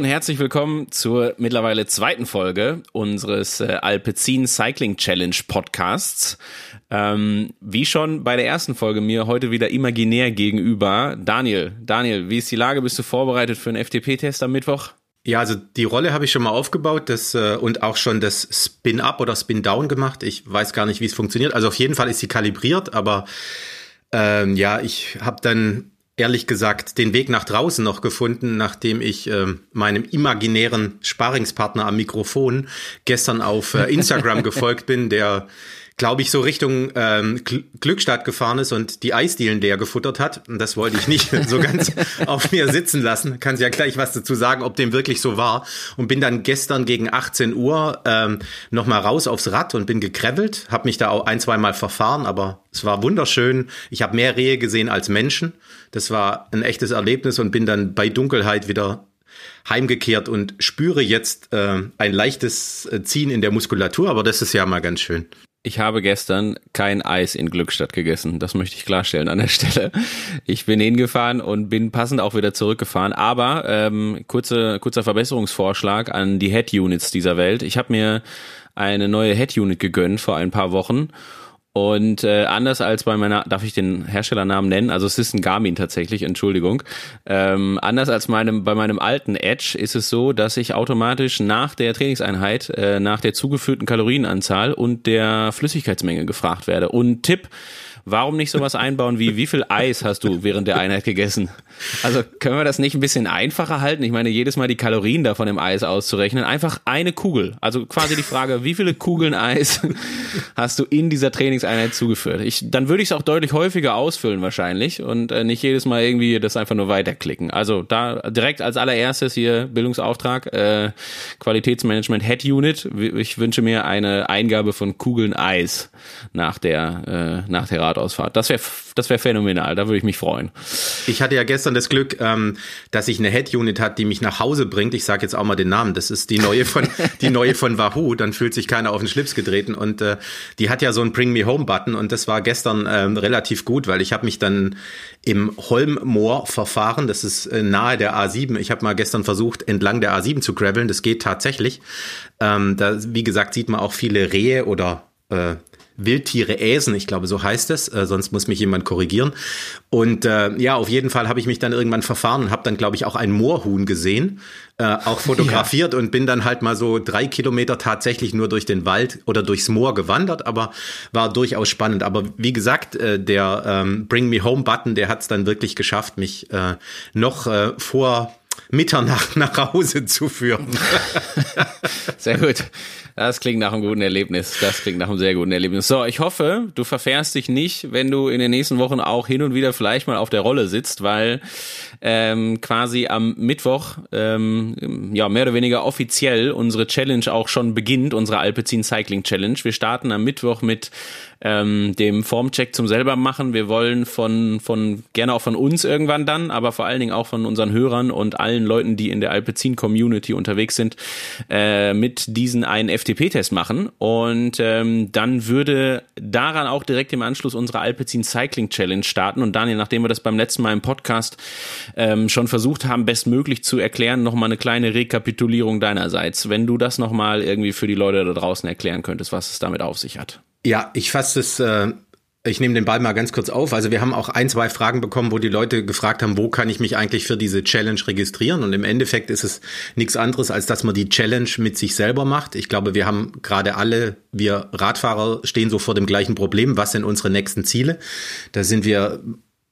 Und herzlich willkommen zur mittlerweile zweiten Folge unseres äh, Alpecin Cycling Challenge Podcasts. Ähm, wie schon bei der ersten Folge mir heute wieder imaginär gegenüber Daniel. Daniel, wie ist die Lage? Bist du vorbereitet für einen FTP-Test am Mittwoch? Ja, also die Rolle habe ich schon mal aufgebaut das, äh, und auch schon das Spin-Up oder Spin-Down gemacht. Ich weiß gar nicht, wie es funktioniert. Also auf jeden Fall ist sie kalibriert, aber ähm, ja, ich habe dann ehrlich gesagt den Weg nach draußen noch gefunden, nachdem ich äh, meinem imaginären Sparingspartner am Mikrofon gestern auf äh, Instagram gefolgt bin, der glaube ich, so Richtung ähm, Glückstadt gefahren ist und die Eisdielen leer gefuttert hat. Und das wollte ich nicht so ganz auf mir sitzen lassen. Kann sie ja gleich was dazu sagen, ob dem wirklich so war. Und bin dann gestern gegen 18 Uhr ähm, nochmal raus aufs Rad und bin gekrevelt. Habe mich da auch ein, zwei Mal verfahren, aber es war wunderschön. Ich habe mehr Rehe gesehen als Menschen. Das war ein echtes Erlebnis und bin dann bei Dunkelheit wieder heimgekehrt und spüre jetzt äh, ein leichtes äh, Ziehen in der Muskulatur, aber das ist ja mal ganz schön. Ich habe gestern kein Eis in Glückstadt gegessen. Das möchte ich klarstellen an der Stelle. Ich bin hingefahren und bin passend auch wieder zurückgefahren. Aber ähm, kurze, kurzer Verbesserungsvorschlag an die Head-Units dieser Welt. Ich habe mir eine neue Head-Unit gegönnt vor ein paar Wochen und äh, anders als bei meiner, darf ich den Herstellernamen nennen? Also es ist ein Garmin tatsächlich, Entschuldigung. Ähm, anders als meinem, bei meinem alten Edge ist es so, dass ich automatisch nach der Trainingseinheit, äh, nach der zugeführten Kalorienanzahl und der Flüssigkeitsmenge gefragt werde. Und Tipp, Warum nicht sowas einbauen wie, wie viel Eis hast du während der Einheit gegessen? Also können wir das nicht ein bisschen einfacher halten? Ich meine, jedes Mal die Kalorien davon im Eis auszurechnen. Einfach eine Kugel. Also quasi die Frage, wie viele Kugeln Eis hast du in dieser Trainingseinheit zugeführt? Ich, dann würde ich es auch deutlich häufiger ausfüllen wahrscheinlich und äh, nicht jedes Mal irgendwie das einfach nur weiterklicken. Also da direkt als allererstes hier Bildungsauftrag, äh, Qualitätsmanagement Head Unit. Ich wünsche mir eine Eingabe von Kugeln Eis nach der, äh, nach der Radausfahrt. Das wäre das wäre phänomenal, da würde ich mich freuen. Ich hatte ja gestern das Glück, ähm, dass ich eine Head-Unit hat, die mich nach Hause bringt. Ich sage jetzt auch mal den Namen. Das ist die neue von die neue von Wahoo. Dann fühlt sich keiner auf den Schlips getreten und äh, die hat ja so einen Bring Me Home Button und das war gestern ähm, relativ gut, weil ich habe mich dann im Holmmoor verfahren. Das ist äh, nahe der A7. Ich habe mal gestern versucht, entlang der A7 zu graveln. Das geht tatsächlich. Ähm, da, wie gesagt, sieht man auch viele Rehe oder äh, Wildtiere äsen, ich glaube, so heißt es, äh, sonst muss mich jemand korrigieren. Und äh, ja, auf jeden Fall habe ich mich dann irgendwann verfahren und habe dann, glaube ich, auch ein Moorhuhn gesehen, äh, auch fotografiert ja. und bin dann halt mal so drei Kilometer tatsächlich nur durch den Wald oder durchs Moor gewandert, aber war durchaus spannend. Aber wie gesagt, äh, der ähm, Bring Me Home Button, der hat es dann wirklich geschafft, mich äh, noch äh, vor Mitternacht nach Hause zu führen. Sehr gut. Das klingt nach einem guten Erlebnis. Das klingt nach einem sehr guten Erlebnis. So, ich hoffe, du verfährst dich nicht, wenn du in den nächsten Wochen auch hin und wieder vielleicht mal auf der Rolle sitzt, weil ähm, quasi am Mittwoch ähm, ja mehr oder weniger offiziell unsere Challenge auch schon beginnt, unsere Alpecin Cycling Challenge. Wir starten am Mittwoch mit ähm, dem Formcheck zum selber machen. Wir wollen von, von, gerne auch von uns irgendwann dann, aber vor allen Dingen auch von unseren Hörern und allen Leuten, die in der Alpecin Community unterwegs sind, äh, mit diesen einen FTP-Test machen. Und ähm, dann würde daran auch direkt im Anschluss unsere Alpecin Cycling Challenge starten. Und Daniel, nachdem wir das beim letzten Mal im Podcast ähm, schon versucht haben, bestmöglich zu erklären, nochmal eine kleine Rekapitulierung deinerseits. Wenn du das nochmal irgendwie für die Leute da draußen erklären könntest, was es damit auf sich hat. Ja, ich fasse es, äh, ich nehme den Ball mal ganz kurz auf. Also wir haben auch ein, zwei Fragen bekommen, wo die Leute gefragt haben, wo kann ich mich eigentlich für diese Challenge registrieren? Und im Endeffekt ist es nichts anderes, als dass man die Challenge mit sich selber macht. Ich glaube, wir haben gerade alle, wir Radfahrer stehen so vor dem gleichen Problem. Was sind unsere nächsten Ziele? Da sind wir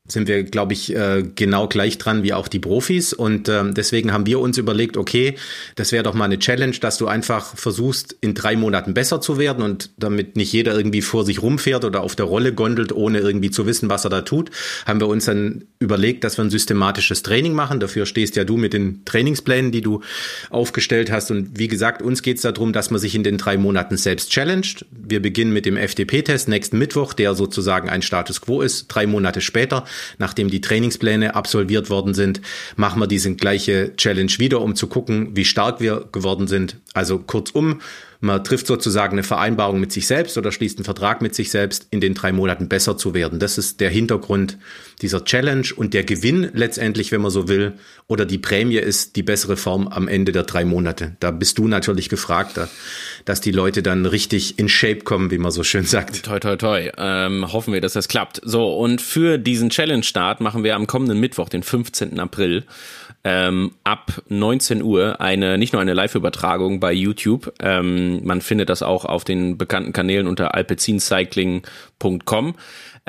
sind wir, glaube ich, äh, genau gleich dran wie auch die Profis. Und ähm, deswegen haben wir uns überlegt, okay, das wäre doch mal eine Challenge, dass du einfach versuchst, in drei Monaten besser zu werden und damit nicht jeder irgendwie vor sich rumfährt oder auf der Rolle gondelt, ohne irgendwie zu wissen, was er da tut, haben wir uns dann überlegt, dass wir ein systematisches Training machen. Dafür stehst ja du mit den Trainingsplänen, die du aufgestellt hast. Und wie gesagt, uns geht es darum, dass man sich in den drei Monaten selbst challenged. Wir beginnen mit dem FDP-Test nächsten Mittwoch, der sozusagen ein Status quo ist. Drei Monate später nachdem die Trainingspläne absolviert worden sind, machen wir diese gleiche Challenge wieder, um zu gucken, wie stark wir geworden sind. Also kurzum, Man trifft sozusagen eine Vereinbarung mit sich selbst oder schließt einen Vertrag mit sich selbst, in den drei Monaten besser zu werden. Das ist der Hintergrund dieser Challenge und der Gewinn letztendlich, wenn man so will, oder die Prämie ist die bessere Form am Ende der drei Monate. Da bist du natürlich gefragt, dass die Leute dann richtig in Shape kommen, wie man so schön sagt. Toi, toi, toi. Ähm, hoffen wir, dass das klappt. So, und für diesen Challenge-Start machen wir am kommenden Mittwoch, den 15. April, ähm, ab 19 Uhr eine nicht nur eine Live-Übertragung bei YouTube. Ähm, man findet das auch auf den bekannten Kanälen unter alpezincycling.com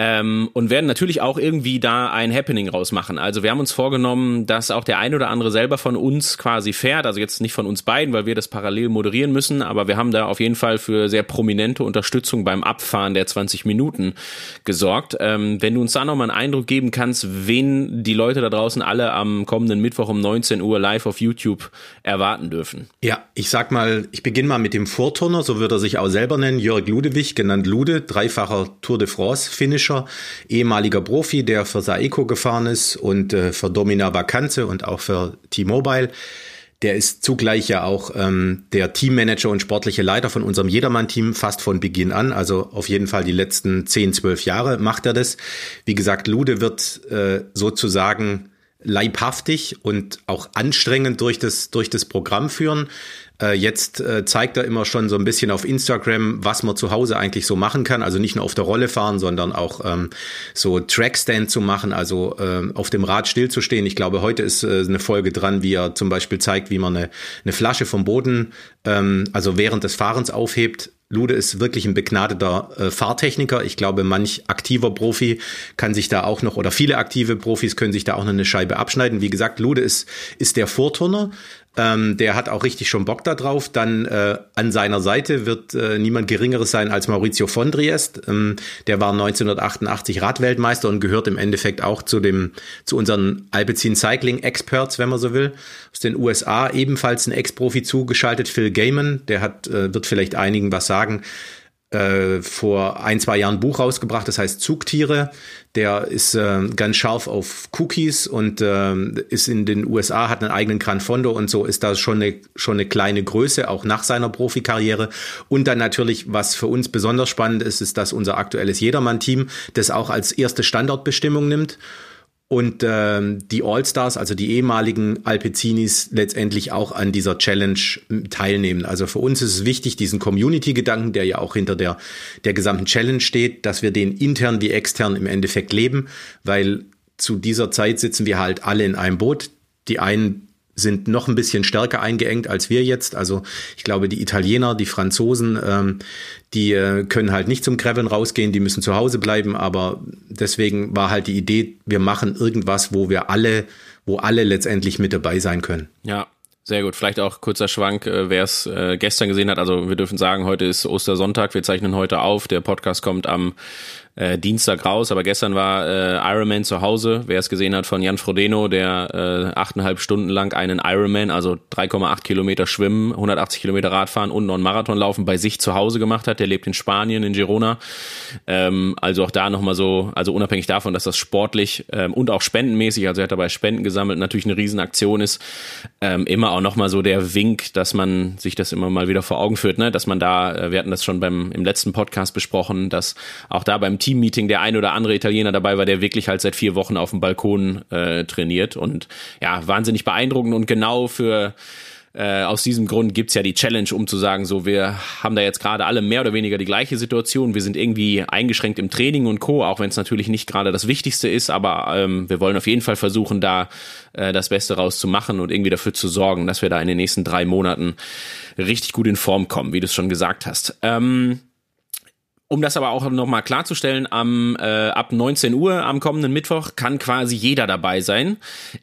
ähm, und werden natürlich auch irgendwie da ein Happening rausmachen. Also wir haben uns vorgenommen, dass auch der ein oder andere selber von uns quasi fährt, also jetzt nicht von uns beiden, weil wir das parallel moderieren müssen, aber wir haben da auf jeden Fall für sehr prominente Unterstützung beim Abfahren der 20 Minuten gesorgt. Ähm, wenn du uns da nochmal einen Eindruck geben kannst, wen die Leute da draußen alle am kommenden Mittwoch um 19 Uhr live auf YouTube erwarten dürfen. Ja, ich sag mal, ich beginne mal mit dem Vorturner, so wird er sich auch selber nennen, Jörg Ludewig, genannt Lude, dreifacher Tour de France Finisher Fischer, ehemaliger Profi, der für Saeco gefahren ist und äh, für Domina Vacanze und auch für T-Mobile. Der ist zugleich ja auch ähm, der Teammanager und sportliche Leiter von unserem Jedermann-Team fast von Beginn an. Also auf jeden Fall die letzten 10, 12 Jahre macht er das. Wie gesagt, Lude wird äh, sozusagen leibhaftig und auch anstrengend durch das, durch das Programm führen. Äh, jetzt äh, zeigt er immer schon so ein bisschen auf Instagram, was man zu Hause eigentlich so machen kann. Also nicht nur auf der Rolle fahren, sondern auch ähm, so Trackstand zu machen, also ähm, auf dem Rad stillzustehen. Ich glaube, heute ist äh, eine Folge dran, wie er zum Beispiel zeigt, wie man eine, eine Flasche vom Boden, ähm, also während des Fahrens aufhebt. Lude ist wirklich ein begnadeter äh, Fahrtechniker. Ich glaube, manch aktiver Profi kann sich da auch noch, oder viele aktive Profis können sich da auch noch eine Scheibe abschneiden. Wie gesagt, Lude ist, ist der Vorturner. Ähm, der hat auch richtig schon Bock da drauf. Dann äh, an seiner Seite wird äh, niemand Geringeres sein als Maurizio von Triest. Ähm, der war 1988 Radweltmeister und gehört im Endeffekt auch zu dem zu unseren Alpecin Cycling Experts, wenn man so will. Aus den USA ebenfalls ein Ex-Profi zugeschaltet, Phil Gaiman. Der hat äh, wird vielleicht einigen was sagen äh, vor ein, zwei Jahren ein Buch rausgebracht, das heißt Zugtiere. Der ist äh, ganz scharf auf Cookies und äh, ist in den USA, hat einen eigenen Gran Fondo und so ist da schon eine, schon eine kleine Größe, auch nach seiner Profikarriere. Und dann natürlich, was für uns besonders spannend ist, ist, dass unser aktuelles Jedermann-Team das auch als erste Standortbestimmung nimmt und ähm, die All-Stars, also die ehemaligen Alpecinis, letztendlich auch an dieser Challenge teilnehmen. Also für uns ist es wichtig, diesen Community-Gedanken, der ja auch hinter der, der gesamten Challenge steht, dass wir den intern wie extern im Endeffekt leben, weil zu dieser Zeit sitzen wir halt alle in einem Boot. Die einen sind noch ein bisschen stärker eingeengt als wir jetzt. Also ich glaube, die Italiener, die Franzosen, ähm, die äh, können halt nicht zum Graveln rausgehen, die müssen zu Hause bleiben. Aber deswegen war halt die Idee, wir machen irgendwas, wo wir alle, wo alle letztendlich mit dabei sein können. Ja, sehr gut. Vielleicht auch kurzer Schwank, äh, wer es äh, gestern gesehen hat. Also wir dürfen sagen, heute ist Ostersonntag. Wir zeichnen heute auf. Der Podcast kommt am äh, Dienstag raus, aber gestern war äh, Ironman zu Hause. Wer es gesehen hat von Jan Frodeno, der äh, achteinhalb Stunden lang einen Ironman, also 3,8 Kilometer schwimmen, 180 Kilometer Radfahren und noch einen Marathon laufen bei sich zu Hause gemacht hat. Der lebt in Spanien, in Girona. Ähm, also auch da nochmal so, also unabhängig davon, dass das sportlich ähm, und auch spendenmäßig, also er hat dabei Spenden gesammelt, natürlich eine Riesenaktion ist, ähm, immer auch nochmal so der Wink, dass man sich das immer mal wieder vor Augen führt, ne? dass man da, äh, wir hatten das schon beim im letzten Podcast besprochen, dass auch da beim Team Teammeeting der ein oder andere Italiener dabei war, der wirklich halt seit vier Wochen auf dem Balkon äh, trainiert. Und ja, wahnsinnig beeindruckend und genau für äh, aus diesem Grund gibt's ja die Challenge, um zu sagen, so, wir haben da jetzt gerade alle mehr oder weniger die gleiche Situation. Wir sind irgendwie eingeschränkt im Training und Co., auch wenn es natürlich nicht gerade das Wichtigste ist, aber ähm, wir wollen auf jeden Fall versuchen, da äh, das Beste rauszumachen und irgendwie dafür zu sorgen, dass wir da in den nächsten drei Monaten richtig gut in Form kommen, wie du es schon gesagt hast. Ähm, um das aber auch nochmal klarzustellen, am, äh, ab 19 Uhr am kommenden Mittwoch kann quasi jeder dabei sein,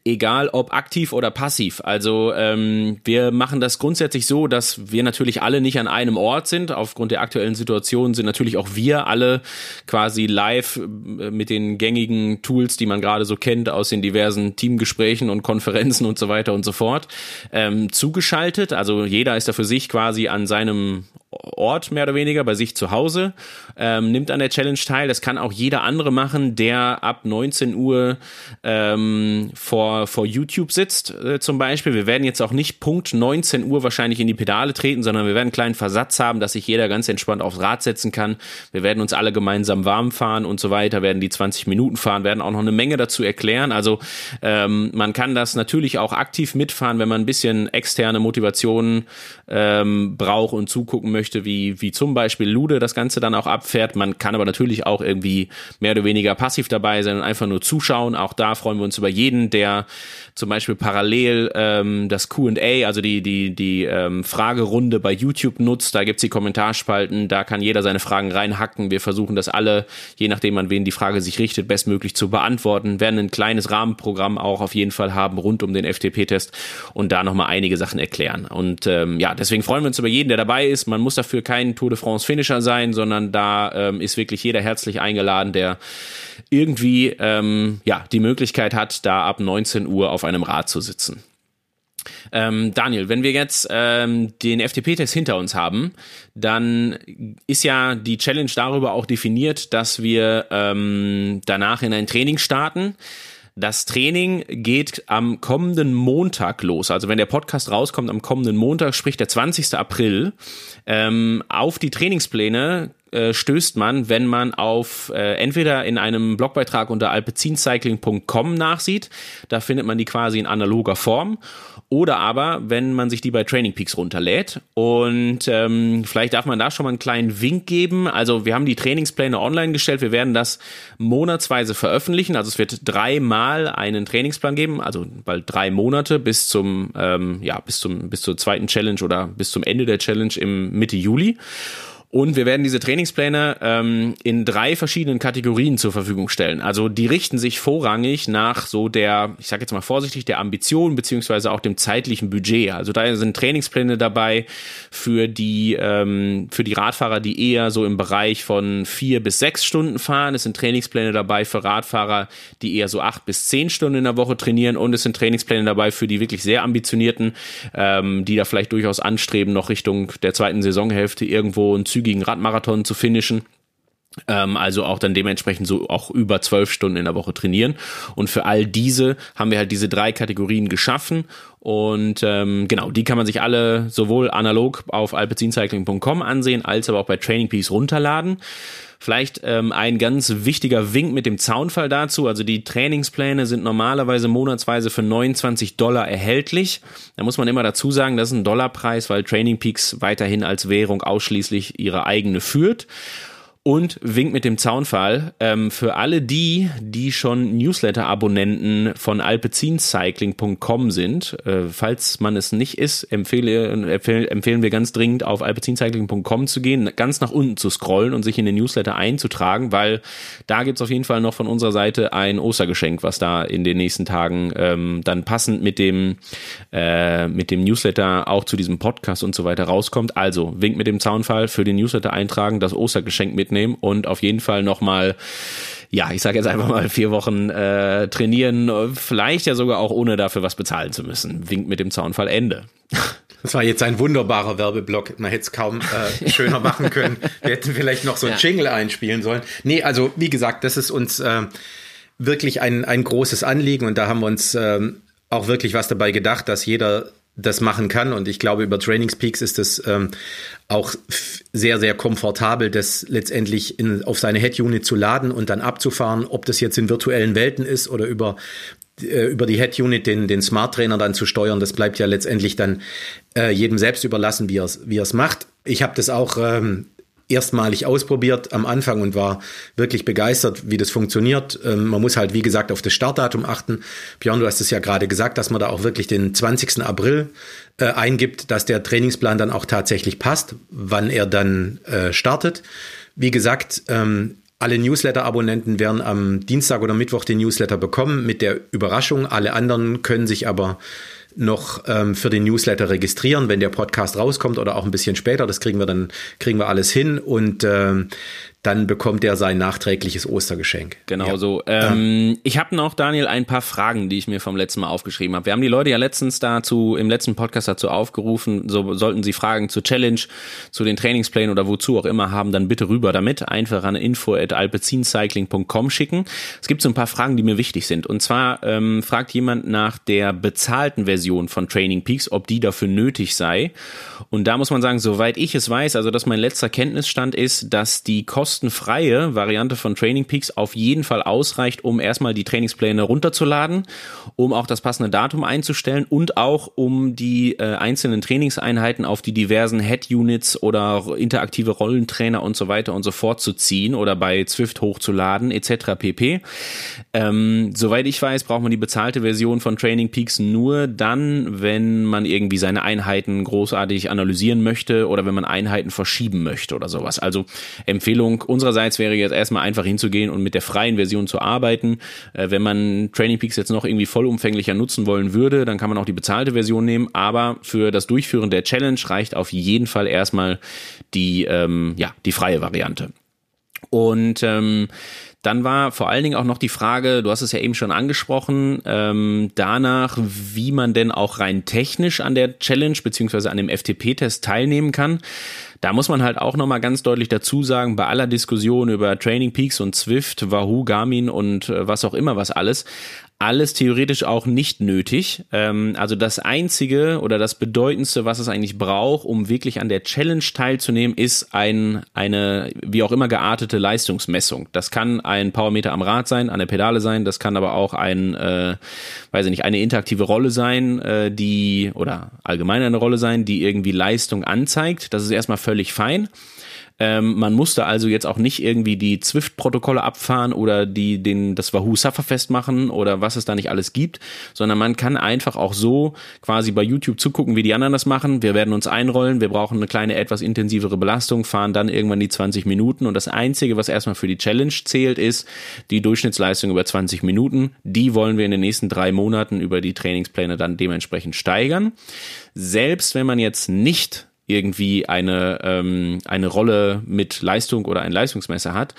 egal ob aktiv oder passiv. Also ähm, wir machen das grundsätzlich so, dass wir natürlich alle nicht an einem Ort sind. Aufgrund der aktuellen Situation sind natürlich auch wir alle quasi live äh, mit den gängigen Tools, die man gerade so kennt aus den diversen Teamgesprächen und Konferenzen und so weiter und so fort, ähm, zugeschaltet. Also jeder ist da für sich quasi an seinem Ort mehr oder weniger, bei sich zu Hause, ähm, nimmt an der Challenge teil. Das kann auch jeder andere machen, der ab 19 Uhr ähm, vor, vor YouTube sitzt, äh, zum Beispiel. Wir werden jetzt auch nicht Punkt 19 Uhr wahrscheinlich in die Pedale treten, sondern wir werden einen kleinen Versatz haben, dass sich jeder ganz entspannt aufs Rad setzen kann. Wir werden uns alle gemeinsam warm fahren und so weiter, werden die 20 Minuten fahren, werden auch noch eine Menge dazu erklären. Also ähm, man kann das natürlich auch aktiv mitfahren, wenn man ein bisschen externe Motivation ähm, braucht und zugucken möchte, wie, wie zum Beispiel Lude das Ganze dann auch abfährt. Man kann aber natürlich auch irgendwie mehr oder weniger passiv dabei sein und einfach nur zuschauen. Auch da freuen wir uns über jeden, der zum Beispiel parallel ähm, das QA, also die, die, die ähm, Fragerunde bei YouTube nutzt. Da gibt's die Kommentarspalten, da kann jeder seine Fragen reinhacken. Wir versuchen das alle, je nachdem an wen die Frage sich richtet, bestmöglich zu beantworten. Werden ein kleines Rahmenprogramm auch auf jeden Fall haben rund um den FTP-Test und da nochmal einige Sachen erklären. Und ähm, ja, deswegen freuen wir uns über jeden, der dabei ist. Man muss dafür kein Tour de France Finisher sein, sondern da ähm, ist wirklich jeder herzlich eingeladen, der irgendwie ähm, ja die Möglichkeit hat, da ab 19 Uhr auf einem Rad zu sitzen. Ähm, Daniel, wenn wir jetzt ähm, den FTP-Test hinter uns haben, dann ist ja die Challenge darüber auch definiert, dass wir ähm, danach in ein Training starten. Das Training geht am kommenden Montag los. Also wenn der Podcast rauskommt, am kommenden Montag, sprich der 20. April, ähm, auf die Trainingspläne äh, stößt man, wenn man auf äh, entweder in einem Blogbeitrag unter alpezincycling.com nachsieht, da findet man die quasi in analoger Form, oder aber, wenn man sich die bei Training Peaks runterlädt. Und ähm, vielleicht darf man da schon mal einen kleinen Wink geben. Also wir haben die Trainingspläne online gestellt. Wir werden das monatsweise veröffentlichen. Also es wird dreimal einen Trainingsplan geben, also bald drei Monate bis zum ähm, ja bis zum bis zur zweiten Challenge oder bis zum Ende der Challenge im Mitte Juli. Und wir werden diese Trainingspläne ähm, in drei verschiedenen Kategorien zur Verfügung stellen. Also die richten sich vorrangig nach so der, ich sage jetzt mal vorsichtig, der Ambition beziehungsweise auch dem zeitlichen Budget. Also da sind Trainingspläne dabei für die ähm, für die Radfahrer, die eher so im Bereich von vier bis sechs Stunden fahren. Es sind Trainingspläne dabei für Radfahrer, die eher so acht bis zehn Stunden in der Woche trainieren. Und es sind Trainingspläne dabei für die wirklich sehr ambitionierten, ähm, die da vielleicht durchaus anstreben, noch Richtung der zweiten Saisonhälfte irgendwo ein zügigen Radmarathon zu finishen. Ähm, also auch dann dementsprechend so auch über zwölf Stunden in der Woche trainieren. Und für all diese haben wir halt diese drei Kategorien geschaffen. Und ähm, genau, die kann man sich alle sowohl analog auf alpezincycling.com ansehen, als aber auch bei Training Peace runterladen. Vielleicht ähm, ein ganz wichtiger Wink mit dem Zaunfall dazu. Also die Trainingspläne sind normalerweise monatsweise für 29 Dollar erhältlich. Da muss man immer dazu sagen, das ist ein Dollarpreis, weil Training Peaks weiterhin als Währung ausschließlich ihre eigene führt. Und Wink mit dem Zaunfall. Ähm, für alle die, die schon Newsletter-Abonnenten von alpezincycling.com sind, äh, falls man es nicht ist, empfehle, empfehl, empfehlen wir ganz dringend auf alpezincycling.com zu gehen, ganz nach unten zu scrollen und sich in den Newsletter einzutragen, weil da gibt's auf jeden Fall noch von unserer Seite ein Ostergeschenk, was da in den nächsten Tagen ähm, dann passend mit dem, äh, mit dem Newsletter auch zu diesem Podcast und so weiter rauskommt. Also Wink mit dem Zaunfall für den Newsletter eintragen, das Ostergeschenk mitnehmen mitnehmen und auf jeden Fall nochmal ja, ich sage jetzt einfach mal vier Wochen äh, trainieren, vielleicht ja sogar auch ohne dafür was bezahlen zu müssen. Winkt mit dem Zaunfall Ende. Das war jetzt ein wunderbarer Werbeblock. Man hätte es kaum äh, schöner machen können. Wir hätten vielleicht noch so ein ja. Jingle einspielen sollen. Nee, also wie gesagt, das ist uns äh, wirklich ein, ein großes Anliegen und da haben wir uns äh, auch wirklich was dabei gedacht, dass jeder das machen kann. Und ich glaube, über Trainingspeaks ist es ähm, auch sehr, sehr komfortabel, das letztendlich in, auf seine Head-Unit zu laden und dann abzufahren, ob das jetzt in virtuellen Welten ist oder über äh, über die Head-Unit den, den Smart Trainer dann zu steuern, das bleibt ja letztendlich dann äh, jedem selbst überlassen, wie er es wie macht. Ich habe das auch ähm, erstmalig ausprobiert am Anfang und war wirklich begeistert, wie das funktioniert. Ähm, man muss halt, wie gesagt, auf das Startdatum achten. Björn, du hast es ja gerade gesagt, dass man da auch wirklich den 20. April äh, eingibt, dass der Trainingsplan dann auch tatsächlich passt, wann er dann äh, startet. Wie gesagt, ähm, alle Newsletter-Abonnenten werden am Dienstag oder Mittwoch den Newsletter bekommen mit der Überraschung. Alle anderen können sich aber noch ähm, für den Newsletter registrieren, wenn der Podcast rauskommt oder auch ein bisschen später. Das kriegen wir dann, kriegen wir alles hin. Und ähm, dann bekommt er sein nachträgliches Ostergeschenk. Genau ja. so. Ähm, ich habe noch, Daniel, ein paar Fragen, die ich mir vom letzten Mal aufgeschrieben habe. Wir haben die Leute ja letztens dazu, im letzten Podcast dazu aufgerufen, so sollten sie Fragen zu Challenge, zu den Trainingsplänen oder wozu auch immer haben, dann bitte rüber damit. Einfach an info.alpezincycling.com schicken. Es gibt so ein paar Fragen, die mir wichtig sind. Und zwar ähm, fragt jemand nach der bezahlten Version von Training Peaks, ob die dafür nötig sei. Und da muss man sagen, soweit ich es weiß, also dass mein letzter Kenntnisstand ist, dass die kostenfreie Variante von Training Peaks auf jeden Fall ausreicht, um erstmal die Trainingspläne runterzuladen, um auch das passende Datum einzustellen und auch um die äh, einzelnen Trainingseinheiten auf die diversen Head-Units oder interaktive Rollentrainer und so weiter und so fort zu ziehen oder bei Zwift hochzuladen etc. pp. Ähm, soweit ich weiß, braucht man die bezahlte Version von Training Peaks nur dann, wenn man irgendwie seine Einheiten großartig analysieren möchte oder wenn man Einheiten verschieben möchte oder sowas. Also Empfehlung unsererseits wäre jetzt erstmal einfach hinzugehen und mit der freien Version zu arbeiten. Äh, wenn man Training Peaks jetzt noch irgendwie vollumfänglicher nutzen wollen würde, dann kann man auch die bezahlte Version nehmen. Aber für das Durchführen der Challenge reicht auf jeden Fall erstmal die, ähm, ja, die freie Variante. Und ähm, dann war vor allen Dingen auch noch die Frage, du hast es ja eben schon angesprochen, ähm, danach, wie man denn auch rein technisch an der Challenge beziehungsweise an dem FTP-Test teilnehmen kann. Da muss man halt auch nochmal ganz deutlich dazu sagen, bei aller Diskussion über Training Peaks und Zwift, Wahoo, Garmin und äh, was auch immer was alles, alles theoretisch auch nicht nötig. Ähm, also das Einzige oder das Bedeutendste, was es eigentlich braucht, um wirklich an der Challenge teilzunehmen, ist ein, eine wie auch immer geartete Leistungsmessung. Das kann ein Powermeter am Rad sein, an der Pedale sein, das kann aber auch ein, äh, weiß ich nicht, eine interaktive Rolle sein, äh, die oder allgemein eine Rolle sein, die irgendwie Leistung anzeigt. Das ist erstmal völlig fein. Ähm, man musste also jetzt auch nicht irgendwie die Zwift-Protokolle abfahren oder die, den, das Wahoo Sufferfest machen oder was es da nicht alles gibt, sondern man kann einfach auch so quasi bei YouTube zugucken, wie die anderen das machen. Wir werden uns einrollen, wir brauchen eine kleine, etwas intensivere Belastung, fahren dann irgendwann die 20 Minuten und das Einzige, was erstmal für die Challenge zählt, ist die Durchschnittsleistung über 20 Minuten. Die wollen wir in den nächsten drei Monaten über die Trainingspläne dann dementsprechend steigern. Selbst wenn man jetzt nicht irgendwie eine, ähm, eine Rolle mit Leistung oder ein Leistungsmesser hat,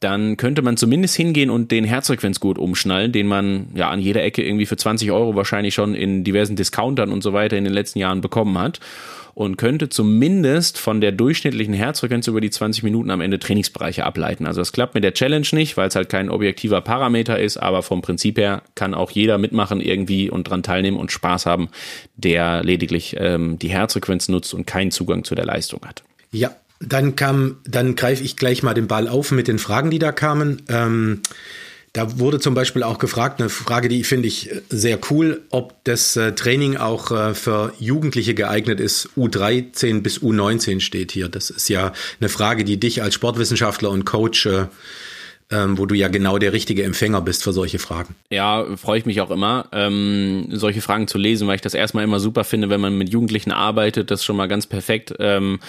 dann könnte man zumindest hingehen und den Herzfrequenzgurt umschnallen, den man ja an jeder Ecke irgendwie für 20 Euro wahrscheinlich schon in diversen Discountern und so weiter in den letzten Jahren bekommen hat und könnte zumindest von der durchschnittlichen Herzfrequenz über die 20 Minuten am Ende Trainingsbereiche ableiten. Also das klappt mit der Challenge nicht, weil es halt kein objektiver Parameter ist, aber vom Prinzip her kann auch jeder mitmachen irgendwie und dran teilnehmen und Spaß haben, der lediglich ähm, die Herzfrequenz nutzt und keinen Zugang zu der Leistung hat. Ja, dann kam, dann greife ich gleich mal den Ball auf mit den Fragen, die da kamen. Ähm, da wurde zum Beispiel auch gefragt, eine Frage, die finde ich sehr cool, ob das äh, Training auch äh, für Jugendliche geeignet ist. U13 bis U19 steht hier. Das ist ja eine Frage, die dich als Sportwissenschaftler und Coach äh, ähm, wo du ja genau der richtige Empfänger bist für solche Fragen. Ja, freue ich mich auch immer, ähm, solche Fragen zu lesen, weil ich das erstmal immer super finde, wenn man mit Jugendlichen arbeitet, das ist schon mal ganz perfekt. Ähm,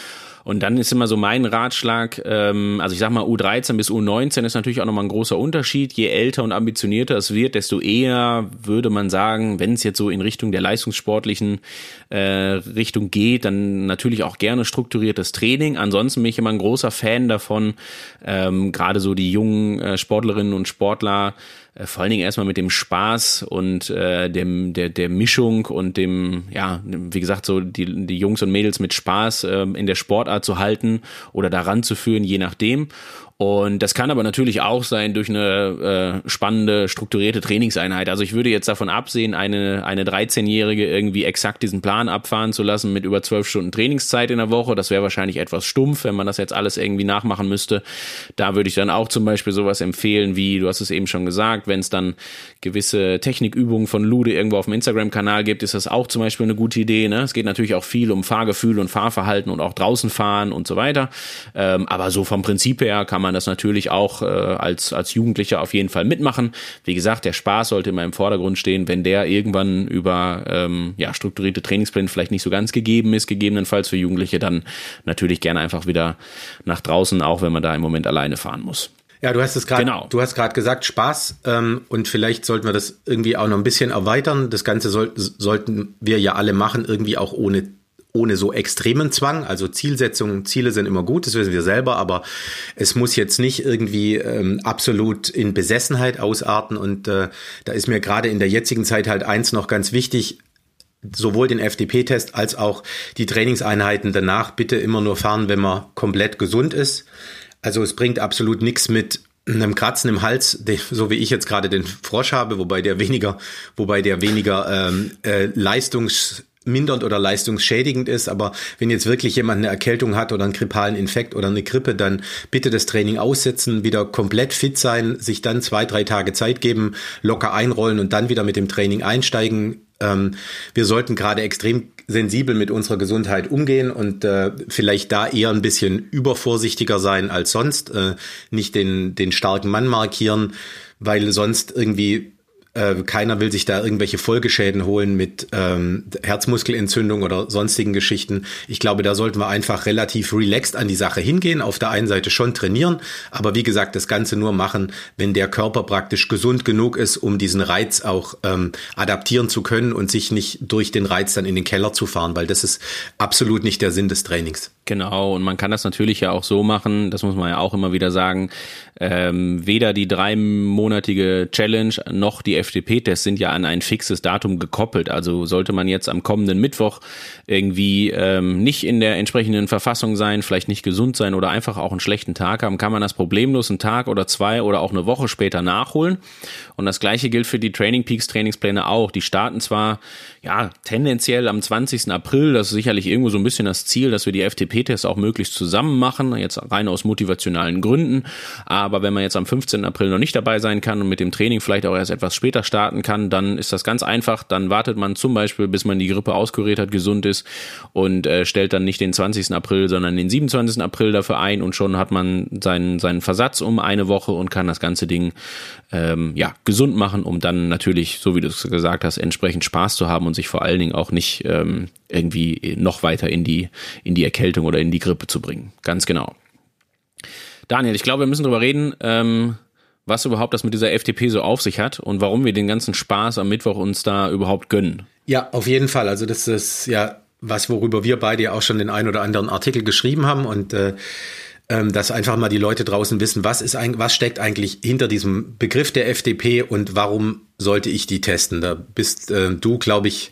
und dann ist immer so mein Ratschlag, ähm, also ich sag mal, U13 bis U19 ist natürlich auch nochmal ein großer Unterschied. Je älter und ambitionierter es wird, desto eher würde man sagen, wenn es jetzt so in Richtung der leistungssportlichen äh, Richtung geht, dann natürlich auch gerne strukturiertes Training. Ansonsten bin ich immer ein großer Fan davon, ähm, gerade so die jungen äh, Sportlerinnen und Sportler, vor allen Dingen erstmal mit dem Spaß und äh, dem der der Mischung und dem ja wie gesagt so die die Jungs und Mädels mit Spaß äh, in der Sportart zu halten oder daran zu führen je nachdem und das kann aber natürlich auch sein durch eine äh, spannende, strukturierte Trainingseinheit. Also ich würde jetzt davon absehen, eine, eine 13-Jährige irgendwie exakt diesen Plan abfahren zu lassen mit über 12 Stunden Trainingszeit in der Woche. Das wäre wahrscheinlich etwas stumpf, wenn man das jetzt alles irgendwie nachmachen müsste. Da würde ich dann auch zum Beispiel sowas empfehlen, wie, du hast es eben schon gesagt, wenn es dann gewisse Technikübungen von Lude irgendwo auf dem Instagram-Kanal gibt, ist das auch zum Beispiel eine gute Idee. Ne? Es geht natürlich auch viel um Fahrgefühl und Fahrverhalten und auch draußen fahren und so weiter. Ähm, aber so vom Prinzip her kann man man das natürlich auch äh, als, als Jugendlicher auf jeden Fall mitmachen. Wie gesagt, der Spaß sollte immer im Vordergrund stehen, wenn der irgendwann über ähm, ja, strukturierte Trainingspläne vielleicht nicht so ganz gegeben ist, gegebenenfalls für Jugendliche, dann natürlich gerne einfach wieder nach draußen, auch wenn man da im Moment alleine fahren muss. Ja, du hast es gerade, genau. du hast gerade gesagt Spaß ähm, und vielleicht sollten wir das irgendwie auch noch ein bisschen erweitern. Das Ganze soll, sollten wir ja alle machen, irgendwie auch ohne ohne so extremen Zwang. Also Zielsetzungen, Ziele sind immer gut, das wissen wir selber, aber es muss jetzt nicht irgendwie ähm, absolut in Besessenheit ausarten. Und äh, da ist mir gerade in der jetzigen Zeit halt eins noch ganz wichtig, sowohl den FDP-Test als auch die Trainingseinheiten danach bitte immer nur fahren, wenn man komplett gesund ist. Also es bringt absolut nichts mit einem Kratzen im Hals, so wie ich jetzt gerade den Frosch habe, wobei der weniger, wobei der weniger ähm, äh, leistungs mindernd oder leistungsschädigend ist. Aber wenn jetzt wirklich jemand eine Erkältung hat oder einen grippalen Infekt oder eine Grippe, dann bitte das Training aussetzen, wieder komplett fit sein, sich dann zwei, drei Tage Zeit geben, locker einrollen und dann wieder mit dem Training einsteigen. Ähm, wir sollten gerade extrem sensibel mit unserer Gesundheit umgehen und äh, vielleicht da eher ein bisschen übervorsichtiger sein als sonst, äh, nicht den, den starken Mann markieren, weil sonst irgendwie äh, keiner will sich da irgendwelche Folgeschäden holen mit ähm, Herzmuskelentzündung oder sonstigen Geschichten. Ich glaube, da sollten wir einfach relativ relaxed an die Sache hingehen. Auf der einen Seite schon trainieren, aber wie gesagt, das Ganze nur machen, wenn der Körper praktisch gesund genug ist, um diesen Reiz auch ähm, adaptieren zu können und sich nicht durch den Reiz dann in den Keller zu fahren, weil das ist absolut nicht der Sinn des Trainings. Genau, und man kann das natürlich ja auch so machen, das muss man ja auch immer wieder sagen, ähm, weder die dreimonatige Challenge noch die FDP-Tests sind ja an ein fixes Datum gekoppelt. Also sollte man jetzt am kommenden Mittwoch irgendwie ähm, nicht in der entsprechenden Verfassung sein, vielleicht nicht gesund sein oder einfach auch einen schlechten Tag haben, kann man das problemlos einen Tag oder zwei oder auch eine Woche später nachholen. Und das gleiche gilt für die Training Peaks Trainingspläne auch. Die starten zwar ja tendenziell am 20. April, das ist sicherlich irgendwo so ein bisschen das Ziel, dass wir die FDP-Tests auch möglichst zusammen machen, jetzt rein aus motivationalen Gründen. Aber wenn man jetzt am 15. April noch nicht dabei sein kann und mit dem Training vielleicht auch erst etwas später starten kann, dann ist das ganz einfach. Dann wartet man zum Beispiel, bis man die Grippe auskuriert hat, gesund ist und äh, stellt dann nicht den 20. April, sondern den 27. April dafür ein und schon hat man seinen, seinen Versatz um eine Woche und kann das ganze Ding ähm, ja, gesund machen, um dann natürlich, so wie du es gesagt hast, entsprechend Spaß zu haben und sich vor allen Dingen auch nicht ähm, irgendwie noch weiter in die, in die Erkältung oder in die Grippe zu bringen. Ganz genau. Daniel, ich glaube, wir müssen darüber reden, ähm, was überhaupt das mit dieser FDP so auf sich hat und warum wir den ganzen Spaß am Mittwoch uns da überhaupt gönnen. Ja, auf jeden Fall. Also das ist ja was, worüber wir beide ja auch schon den ein oder anderen Artikel geschrieben haben und äh, ähm, dass einfach mal die Leute draußen wissen, was ist ein, was steckt eigentlich hinter diesem Begriff der FDP und warum sollte ich die testen? Da bist äh, du, glaube ich,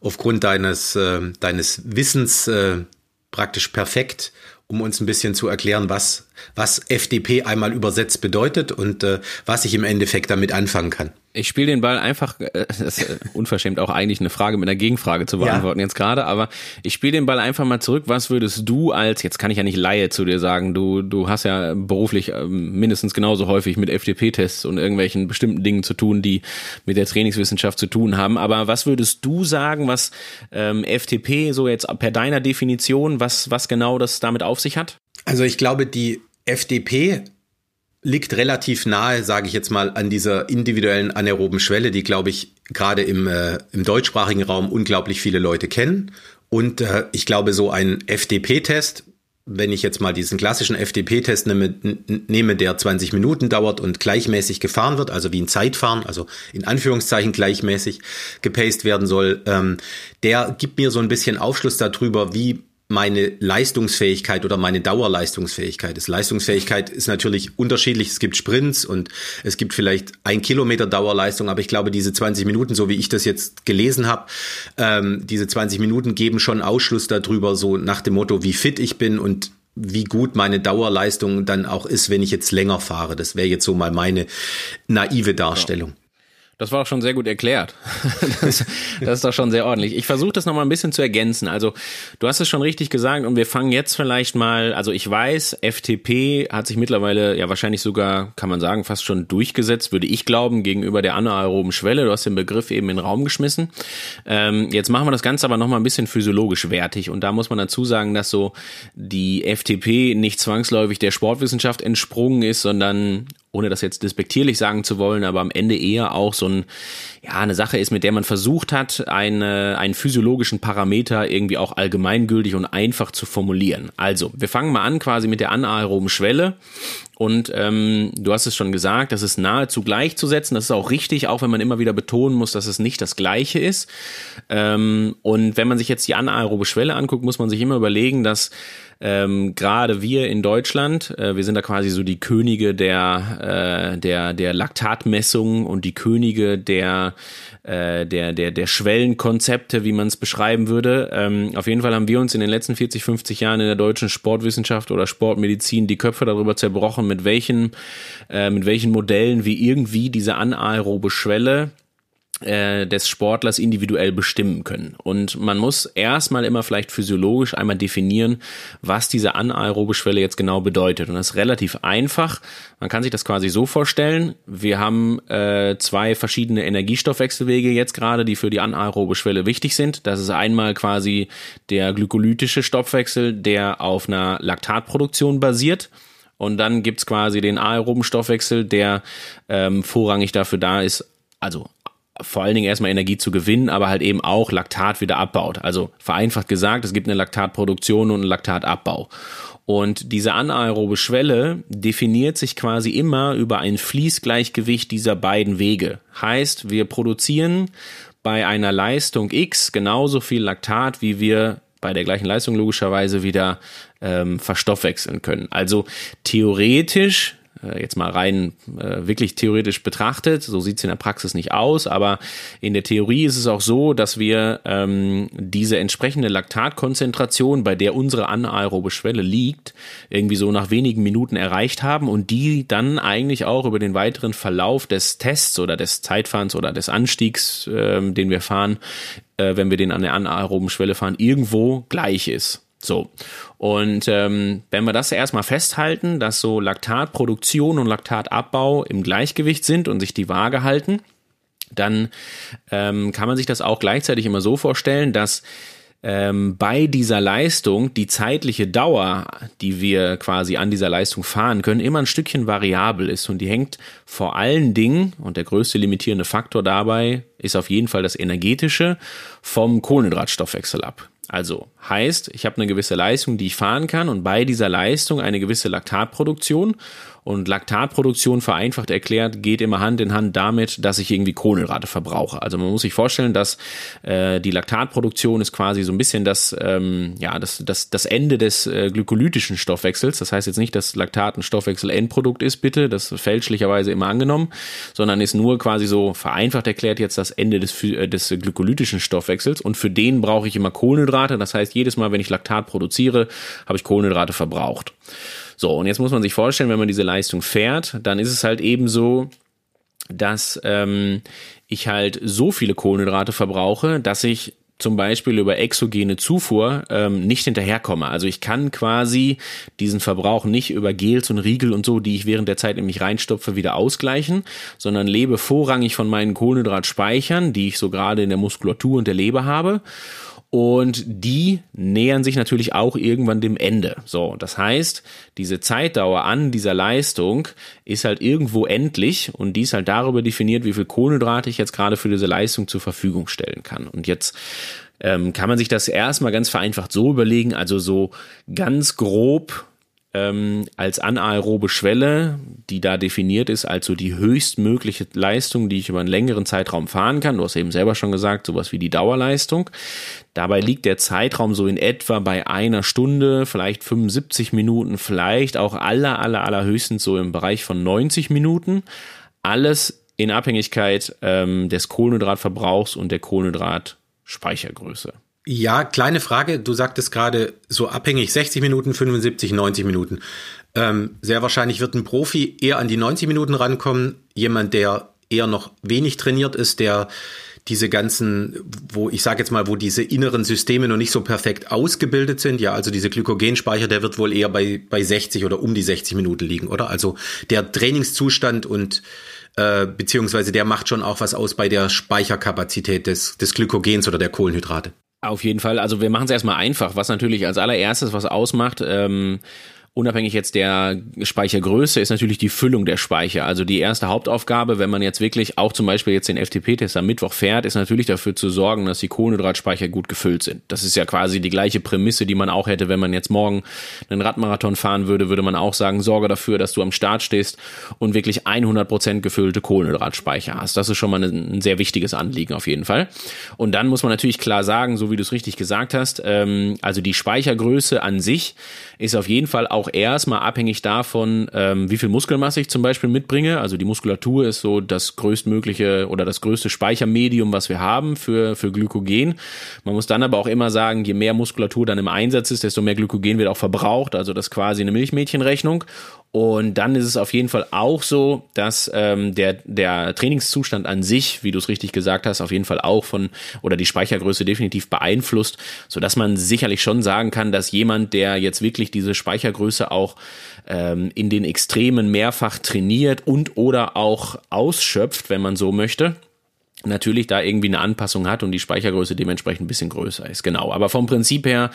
aufgrund deines äh, deines Wissens äh, praktisch perfekt, um uns ein bisschen zu erklären, was was FDP einmal übersetzt bedeutet und äh, was ich im Endeffekt damit anfangen kann. Ich spiele den Ball einfach, äh, das ist äh, unverschämt auch eigentlich eine Frage mit einer Gegenfrage zu beantworten ja. jetzt gerade, aber ich spiele den Ball einfach mal zurück. Was würdest du als, jetzt kann ich ja nicht Laie zu dir sagen, du, du hast ja beruflich ähm, mindestens genauso häufig mit FDP-Tests und irgendwelchen bestimmten Dingen zu tun, die mit der Trainingswissenschaft zu tun haben, aber was würdest du sagen, was ähm, FDP so jetzt per deiner Definition, was, was genau das damit auf sich hat? Also ich glaube, die FDP liegt relativ nahe, sage ich jetzt mal, an dieser individuellen anaeroben Schwelle, die, glaube ich, gerade im, äh, im deutschsprachigen Raum unglaublich viele Leute kennen. Und äh, ich glaube, so ein FDP-Test, wenn ich jetzt mal diesen klassischen FDP-Test nehme, nehme, der 20 Minuten dauert und gleichmäßig gefahren wird, also wie ein Zeitfahren, also in Anführungszeichen gleichmäßig gepaced werden soll, ähm, der gibt mir so ein bisschen Aufschluss darüber, wie meine Leistungsfähigkeit oder meine Dauerleistungsfähigkeit ist. Leistungsfähigkeit ist natürlich unterschiedlich. Es gibt Sprints und es gibt vielleicht ein Kilometer Dauerleistung, aber ich glaube, diese 20 Minuten, so wie ich das jetzt gelesen habe, ähm, diese 20 Minuten geben schon Ausschluss darüber, so nach dem Motto, wie fit ich bin und wie gut meine Dauerleistung dann auch ist, wenn ich jetzt länger fahre. Das wäre jetzt so mal meine naive Darstellung. Ja. Das war auch schon sehr gut erklärt. Das, das ist doch schon sehr ordentlich. Ich versuche das nochmal ein bisschen zu ergänzen. Also du hast es schon richtig gesagt und wir fangen jetzt vielleicht mal, also ich weiß, FTP hat sich mittlerweile ja wahrscheinlich sogar, kann man sagen, fast schon durchgesetzt, würde ich glauben, gegenüber der anaeroben Schwelle. Du hast den Begriff eben in den Raum geschmissen. Ähm, jetzt machen wir das Ganze aber nochmal ein bisschen physiologisch wertig und da muss man dazu sagen, dass so die FTP nicht zwangsläufig der Sportwissenschaft entsprungen ist, sondern ohne das jetzt despektierlich sagen zu wollen, aber am Ende eher auch so ein, ja, eine Sache ist, mit der man versucht hat, eine, einen physiologischen Parameter irgendwie auch allgemeingültig und einfach zu formulieren. Also, wir fangen mal an quasi mit der anaeroben Schwelle und ähm, du hast es schon gesagt, das ist nahezu gleichzusetzen. Das ist auch richtig, auch wenn man immer wieder betonen muss, dass es nicht das Gleiche ist. Ähm, und wenn man sich jetzt die anaerobe Schwelle anguckt, muss man sich immer überlegen, dass ähm, gerade wir in Deutschland, äh, wir sind da quasi so die Könige der, äh, der, der Laktatmessung und die Könige der, äh, der, der, der Schwellenkonzepte, wie man es beschreiben würde. Ähm, auf jeden Fall haben wir uns in den letzten 40, 50 Jahren in der deutschen Sportwissenschaft oder Sportmedizin die Köpfe darüber zerbrochen, mit welchen, äh, mit welchen Modellen wir irgendwie diese anaerobe Schwelle äh, des Sportlers individuell bestimmen können. Und man muss erstmal immer vielleicht physiologisch einmal definieren, was diese anaerobe Schwelle jetzt genau bedeutet. Und das ist relativ einfach. Man kann sich das quasi so vorstellen. Wir haben äh, zwei verschiedene Energiestoffwechselwege jetzt gerade, die für die anaerobe Schwelle wichtig sind. Das ist einmal quasi der glykolytische Stoffwechsel, der auf einer Laktatproduktion basiert. Und dann gibt's quasi den aeroben Stoffwechsel, der ähm, vorrangig dafür da ist, also vor allen Dingen erstmal Energie zu gewinnen, aber halt eben auch Laktat wieder abbaut. Also vereinfacht gesagt, es gibt eine Laktatproduktion und einen Laktatabbau. Und diese anaerobe Schwelle definiert sich quasi immer über ein Fließgleichgewicht dieser beiden Wege. Heißt, wir produzieren bei einer Leistung X genauso viel Laktat, wie wir bei der gleichen Leistung logischerweise wieder ähm, verstoffwechseln können. Also theoretisch äh, jetzt mal rein äh, wirklich theoretisch betrachtet, so sieht es in der Praxis nicht aus, aber in der Theorie ist es auch so, dass wir ähm, diese entsprechende Laktatkonzentration, bei der unsere anaerobe Schwelle liegt, irgendwie so nach wenigen Minuten erreicht haben und die dann eigentlich auch über den weiteren Verlauf des Tests oder des Zeitfahrens oder des Anstiegs, äh, den wir fahren, äh, wenn wir den an der anaeroben Schwelle fahren, irgendwo gleich ist. So. Und ähm, wenn wir das erstmal festhalten, dass so Laktatproduktion und Laktatabbau im Gleichgewicht sind und sich die Waage halten, dann ähm, kann man sich das auch gleichzeitig immer so vorstellen, dass ähm, bei dieser Leistung die zeitliche Dauer, die wir quasi an dieser Leistung fahren können, immer ein Stückchen variabel ist. Und die hängt vor allen Dingen, und der größte limitierende Faktor dabei ist auf jeden Fall das energetische, vom Kohlenhydratstoffwechsel ab. Also heißt, ich habe eine gewisse Leistung, die ich fahren kann und bei dieser Leistung eine gewisse Laktatproduktion und Laktatproduktion vereinfacht erklärt geht immer Hand in Hand damit, dass ich irgendwie Kohlenhydrate verbrauche. Also man muss sich vorstellen, dass äh, die Laktatproduktion ist quasi so ein bisschen das, ähm, ja, das, das, das Ende des äh, glykolytischen Stoffwechsels. Das heißt jetzt nicht, dass Laktat ein Stoffwechsel-Endprodukt ist, bitte, das fälschlicherweise immer angenommen, sondern ist nur quasi so vereinfacht erklärt jetzt das Ende des, äh, des glykolytischen Stoffwechsels. Und für den brauche ich immer Kohlenhydrate. Das heißt, jedes Mal, wenn ich Laktat produziere, habe ich Kohlenhydrate verbraucht. So, und jetzt muss man sich vorstellen, wenn man diese Leistung fährt, dann ist es halt eben so, dass ähm, ich halt so viele Kohlenhydrate verbrauche, dass ich zum Beispiel über exogene Zufuhr ähm, nicht hinterherkomme. Also ich kann quasi diesen Verbrauch nicht über Gels und Riegel und so, die ich während der Zeit in mich reinstopfe, wieder ausgleichen, sondern lebe vorrangig von meinen Kohlenhydratspeichern, die ich so gerade in der Muskulatur und der Leber habe und die nähern sich natürlich auch irgendwann dem Ende. So, das heißt, diese Zeitdauer an dieser Leistung ist halt irgendwo endlich und die ist halt darüber definiert, wie viel Kohlenhydrate ich jetzt gerade für diese Leistung zur Verfügung stellen kann. Und jetzt ähm, kann man sich das erstmal ganz vereinfacht so überlegen, also so ganz grob ähm, als anaerobe Schwelle, die da definiert ist, also die höchstmögliche Leistung, die ich über einen längeren Zeitraum fahren kann. Du hast eben selber schon gesagt, sowas wie die Dauerleistung. Dabei liegt der Zeitraum so in etwa bei einer Stunde, vielleicht 75 Minuten, vielleicht auch aller, aller, aller höchstens so im Bereich von 90 Minuten. Alles in Abhängigkeit ähm, des Kohlenhydratverbrauchs und der Kohlenhydratspeichergröße. Ja, kleine Frage. Du sagtest gerade so abhängig 60 Minuten, 75, 90 Minuten. Ähm, sehr wahrscheinlich wird ein Profi eher an die 90 Minuten rankommen. Jemand, der eher noch wenig trainiert ist, der diese ganzen, wo ich sage jetzt mal, wo diese inneren Systeme noch nicht so perfekt ausgebildet sind, ja, also diese Glykogenspeicher, der wird wohl eher bei, bei 60 oder um die 60 Minuten liegen, oder? Also der Trainingszustand und äh, beziehungsweise der macht schon auch was aus bei der Speicherkapazität des, des Glykogens oder der Kohlenhydrate. Auf jeden Fall. Also wir machen es erstmal einfach, was natürlich als allererstes was ausmacht. Ähm, unabhängig jetzt der Speichergröße, ist natürlich die Füllung der Speicher. Also die erste Hauptaufgabe, wenn man jetzt wirklich auch zum Beispiel jetzt den FTP-Test am Mittwoch fährt, ist natürlich dafür zu sorgen, dass die Kohlenhydratspeicher gut gefüllt sind. Das ist ja quasi die gleiche Prämisse, die man auch hätte, wenn man jetzt morgen einen Radmarathon fahren würde, würde man auch sagen, sorge dafür, dass du am Start stehst und wirklich 100 Prozent gefüllte Kohlenhydratspeicher hast. Das ist schon mal ein, sehr wichtiges Anliegen auf jeden Fall. Und dann muss man natürlich klar sagen, so wie du es richtig gesagt hast, ähm, also die Speichergröße an sich ist auf jeden Fall auch erstmal abhängig davon, ähm, wie viel Muskelmasse ich zum Beispiel mitbringe. Also die Muskulatur ist so das größtmögliche oder das größte Speichermedium, was wir haben für, für Glykogen. Man muss dann aber auch immer sagen, je mehr Muskulatur dann im Einsatz ist, desto mehr Glykogen wird auch verbraucht. Also das ist quasi eine Milchmädchenrechnung. Und dann ist es auf jeden Fall auch so, dass ähm, der, der Trainingszustand an sich, wie du es richtig gesagt hast, auf jeden Fall auch von oder die Speichergröße definitiv beeinflusst, so dass man sicherlich schon sagen kann, dass jemand, der jetzt wirklich diese Speichergröße auch ähm, in den Extremen mehrfach trainiert und oder auch ausschöpft, wenn man so möchte, natürlich da irgendwie eine Anpassung hat und die Speichergröße dementsprechend ein bisschen größer ist. Genau. Aber vom Prinzip her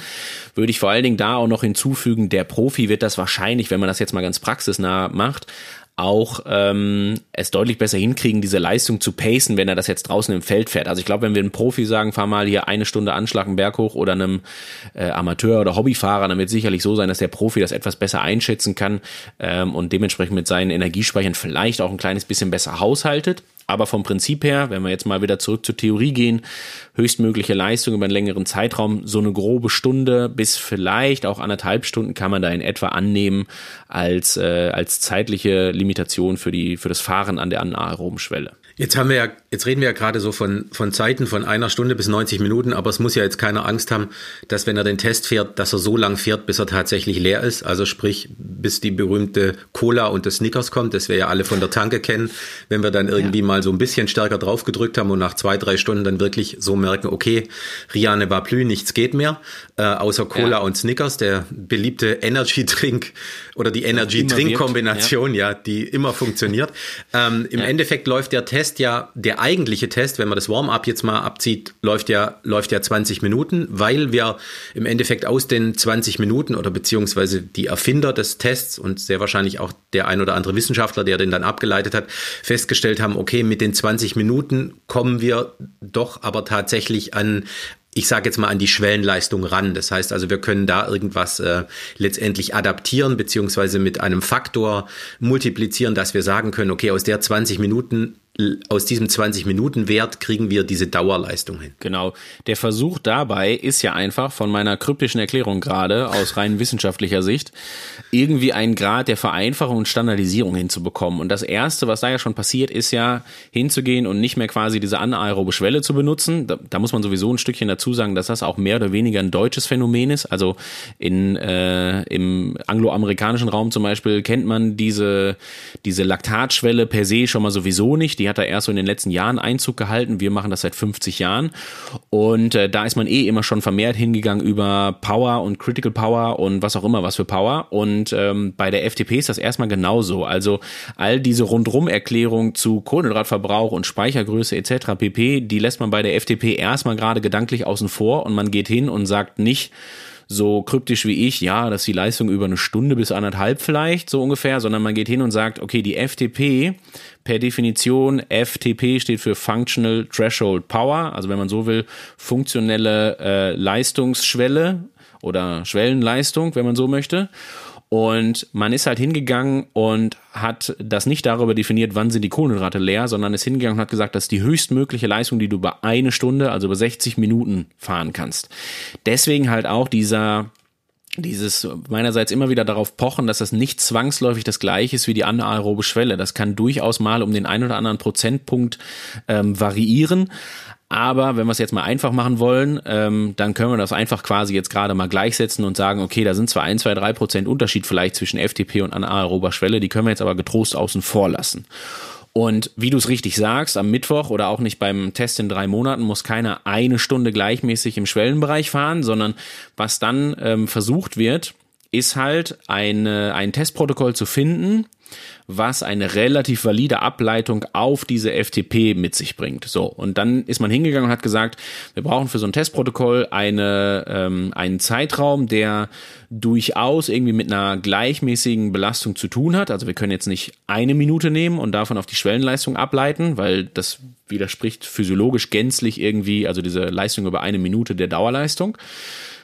würde ich vor allen Dingen da auch noch hinzufügen, der Profi wird das wahrscheinlich, wenn man das jetzt mal ganz praxisnah macht, auch ähm, es deutlich besser hinkriegen, diese Leistung zu pacen, wenn er das jetzt draußen im Feld fährt. Also ich glaube, wenn wir einem Profi sagen, fahr mal hier eine Stunde Anschlag einen Berg hoch oder einem äh, Amateur oder Hobbyfahrer, dann wird sicherlich so sein, dass der Profi das etwas besser einschätzen kann ähm, und dementsprechend mit seinen Energiespeichern vielleicht auch ein kleines bisschen besser haushaltet. Aber vom Prinzip her, wenn wir jetzt mal wieder zurück zur Theorie gehen, höchstmögliche Leistung über einen längeren Zeitraum, so eine grobe Stunde bis vielleicht auch anderthalb Stunden kann man da in etwa annehmen als, äh, als zeitliche Limitation für, die, für das Fahren an der anaeroben Schwelle. Jetzt haben wir ja, jetzt reden wir ja gerade so von, von Zeiten von einer Stunde bis 90 Minuten, aber es muss ja jetzt keiner Angst haben, dass wenn er den Test fährt, dass er so lang fährt, bis er tatsächlich leer ist. Also sprich, bis die berühmte Cola und das Snickers kommt, das wir ja alle von der Tanke kennen. Wenn wir dann irgendwie ja. mal so ein bisschen stärker drauf gedrückt haben und nach zwei, drei Stunden dann wirklich so merken, okay, Riane war plü, nichts geht mehr, äh, außer Cola ja. und Snickers, der beliebte Energy Drink oder die Energy Drink Kombination, ja. ja. die immer funktioniert. Ähm, Im Endeffekt läuft der Test Test ja, der eigentliche Test, wenn man das Warm-up jetzt mal abzieht, läuft ja, läuft ja 20 Minuten, weil wir im Endeffekt aus den 20 Minuten oder beziehungsweise die Erfinder des Tests und sehr wahrscheinlich auch der ein oder andere Wissenschaftler, der den dann abgeleitet hat, festgestellt haben, okay, mit den 20 Minuten kommen wir doch aber tatsächlich an ich sage jetzt mal an die Schwellenleistung ran. Das heißt also, wir können da irgendwas äh, letztendlich adaptieren beziehungsweise mit einem Faktor multiplizieren, dass wir sagen können, okay, aus der 20 Minuten aus diesem 20-Minuten-Wert kriegen wir diese Dauerleistung hin. Genau. Der Versuch dabei ist ja einfach von meiner kryptischen Erklärung gerade aus rein wissenschaftlicher Sicht irgendwie einen Grad der Vereinfachung und Standardisierung hinzubekommen. Und das erste, was da ja schon passiert, ist ja hinzugehen und nicht mehr quasi diese anaerobe Schwelle zu benutzen. Da, da muss man sowieso ein Stückchen dazu sagen, dass das auch mehr oder weniger ein deutsches Phänomen ist. Also in, äh, im angloamerikanischen Raum zum Beispiel kennt man diese, diese Laktatschwelle per se schon mal sowieso nicht. Die hat da erst so in den letzten Jahren Einzug gehalten. Wir machen das seit 50 Jahren. Und äh, da ist man eh immer schon vermehrt hingegangen über Power und Critical Power und was auch immer was für Power. Und ähm, bei der FDP ist das erstmal genauso. Also all diese Rundrum-Erklärung zu Kohlenhydratverbrauch und Speichergröße etc. pp, die lässt man bei der FDP erstmal gerade gedanklich außen vor und man geht hin und sagt nicht, so kryptisch wie ich, ja, dass die Leistung über eine Stunde bis anderthalb vielleicht, so ungefähr, sondern man geht hin und sagt, okay, die FTP per Definition, FTP steht für Functional Threshold Power, also wenn man so will, funktionelle äh, Leistungsschwelle oder Schwellenleistung, wenn man so möchte. Und man ist halt hingegangen und hat das nicht darüber definiert, wann sind die Kohlenhydrate leer, sondern ist hingegangen und hat gesagt, das ist die höchstmögliche Leistung, die du über eine Stunde, also über 60 Minuten fahren kannst. Deswegen halt auch dieser dieses meinerseits immer wieder darauf pochen, dass das nicht zwangsläufig das gleiche ist wie die anaerobe Schwelle. Das kann durchaus mal um den einen oder anderen Prozentpunkt ähm, variieren. Aber wenn wir es jetzt mal einfach machen wollen, ähm, dann können wir das einfach quasi jetzt gerade mal gleichsetzen und sagen, okay, da sind zwar ein, zwei, drei Prozent Unterschied vielleicht zwischen FTP und anaerober Schwelle, die können wir jetzt aber getrost außen vor lassen. Und wie du es richtig sagst, am Mittwoch oder auch nicht beim Test in drei Monaten muss keiner eine Stunde gleichmäßig im Schwellenbereich fahren, sondern was dann ähm, versucht wird, ist halt eine, ein Testprotokoll zu finden, was eine relativ valide Ableitung auf diese FTP mit sich bringt. So, und dann ist man hingegangen und hat gesagt, wir brauchen für so ein Testprotokoll eine, ähm, einen Zeitraum, der durchaus irgendwie mit einer gleichmäßigen Belastung zu tun hat. Also wir können jetzt nicht eine Minute nehmen und davon auf die Schwellenleistung ableiten, weil das widerspricht physiologisch gänzlich irgendwie, also diese Leistung über eine Minute der Dauerleistung.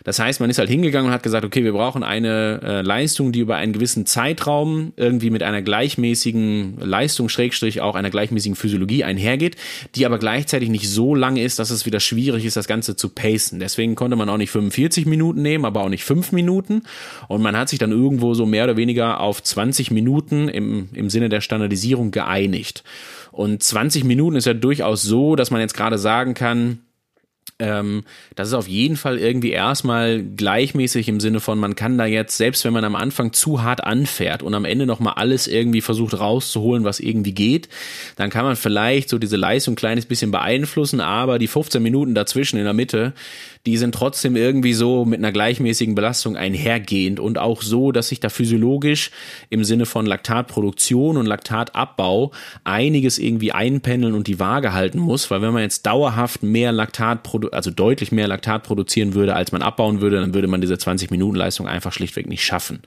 Das heißt, man ist halt hingegangen und hat gesagt, okay, wir brauchen eine äh, Leistung, die über einen gewissen Zeitraum irgendwie mit einer gleichmäßigen Leistung, Schrägstrich auch einer gleichmäßigen Physiologie einhergeht, die aber gleichzeitig nicht so lang ist, dass es wieder schwierig ist, das Ganze zu pacen. Deswegen konnte man auch nicht 45 Minuten nehmen, aber auch nicht 5 Minuten. Und man hat sich dann irgendwo so mehr oder weniger auf 20 Minuten im, im Sinne der Standardisierung geeinigt. Und 20 Minuten ist ja durchaus so, dass man jetzt gerade sagen kann, ähm, das ist auf jeden Fall irgendwie erstmal gleichmäßig im Sinne von, man kann da jetzt, selbst wenn man am Anfang zu hart anfährt und am Ende nochmal alles irgendwie versucht rauszuholen, was irgendwie geht, dann kann man vielleicht so diese Leistung ein kleines bisschen beeinflussen, aber die 15 Minuten dazwischen in der Mitte, die sind trotzdem irgendwie so mit einer gleichmäßigen Belastung einhergehend und auch so, dass sich da physiologisch im Sinne von Laktatproduktion und Laktatabbau einiges irgendwie einpendeln und die Waage halten muss, weil wenn man jetzt dauerhaft mehr Laktat, also deutlich mehr Laktat produzieren würde, als man abbauen würde, dann würde man diese 20 Minuten Leistung einfach schlichtweg nicht schaffen.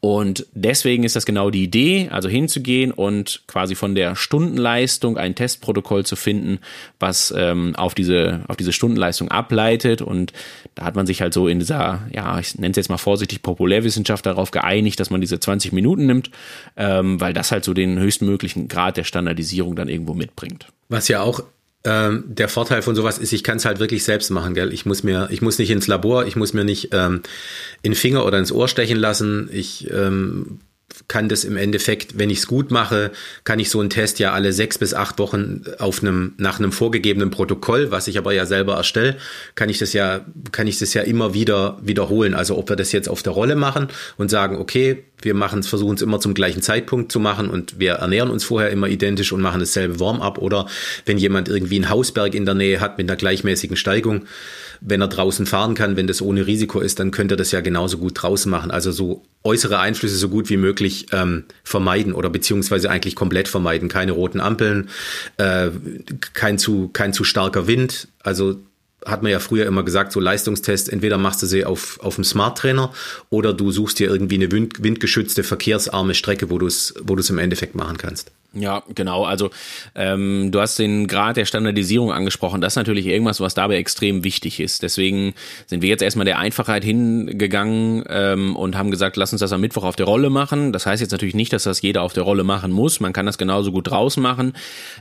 Und deswegen ist das genau die Idee, also hinzugehen und quasi von der Stundenleistung ein Testprotokoll zu finden, was ähm, auf diese auf diese Stundenleistung ableitet und da hat man sich halt so in dieser, ja, ich nenne es jetzt mal vorsichtig, Populärwissenschaft darauf geeinigt, dass man diese 20 Minuten nimmt, ähm, weil das halt so den höchstmöglichen Grad der Standardisierung dann irgendwo mitbringt. Was ja auch ähm, der Vorteil von sowas ist, ich kann es halt wirklich selbst machen, gell? Ich muss mir, ich muss nicht ins Labor, ich muss mir nicht ähm, in Finger oder ins Ohr stechen lassen. Ich ähm, kann das im Endeffekt, wenn ich es gut mache, kann ich so einen Test ja alle sechs bis acht Wochen auf einem, nach einem vorgegebenen Protokoll, was ich aber ja selber erstelle, kann ich das ja, kann ich das ja immer wieder wiederholen. Also ob wir das jetzt auf der Rolle machen und sagen, okay, wir machen es, versuchen es immer zum gleichen Zeitpunkt zu machen und wir ernähren uns vorher immer identisch und machen dasselbe Warm-up oder wenn jemand irgendwie einen Hausberg in der Nähe hat mit einer gleichmäßigen Steigung, wenn er draußen fahren kann, wenn das ohne Risiko ist, dann könnte er das ja genauso gut draußen machen. Also so äußere Einflüsse so gut wie möglich ähm, vermeiden oder beziehungsweise eigentlich komplett vermeiden. Keine roten Ampeln, äh, kein zu kein zu starker Wind. Also hat man ja früher immer gesagt, so Leistungstests, entweder machst du sie auf, auf dem Smart Trainer oder du suchst dir irgendwie eine wind, windgeschützte, verkehrsarme Strecke, wo du es wo du es im Endeffekt machen kannst. Ja, genau. Also ähm, du hast den Grad der Standardisierung angesprochen. Das ist natürlich irgendwas, was dabei extrem wichtig ist. Deswegen sind wir jetzt erstmal der Einfachheit hingegangen ähm, und haben gesagt, lass uns das am Mittwoch auf der Rolle machen. Das heißt jetzt natürlich nicht, dass das jeder auf der Rolle machen muss. Man kann das genauso gut draußen machen.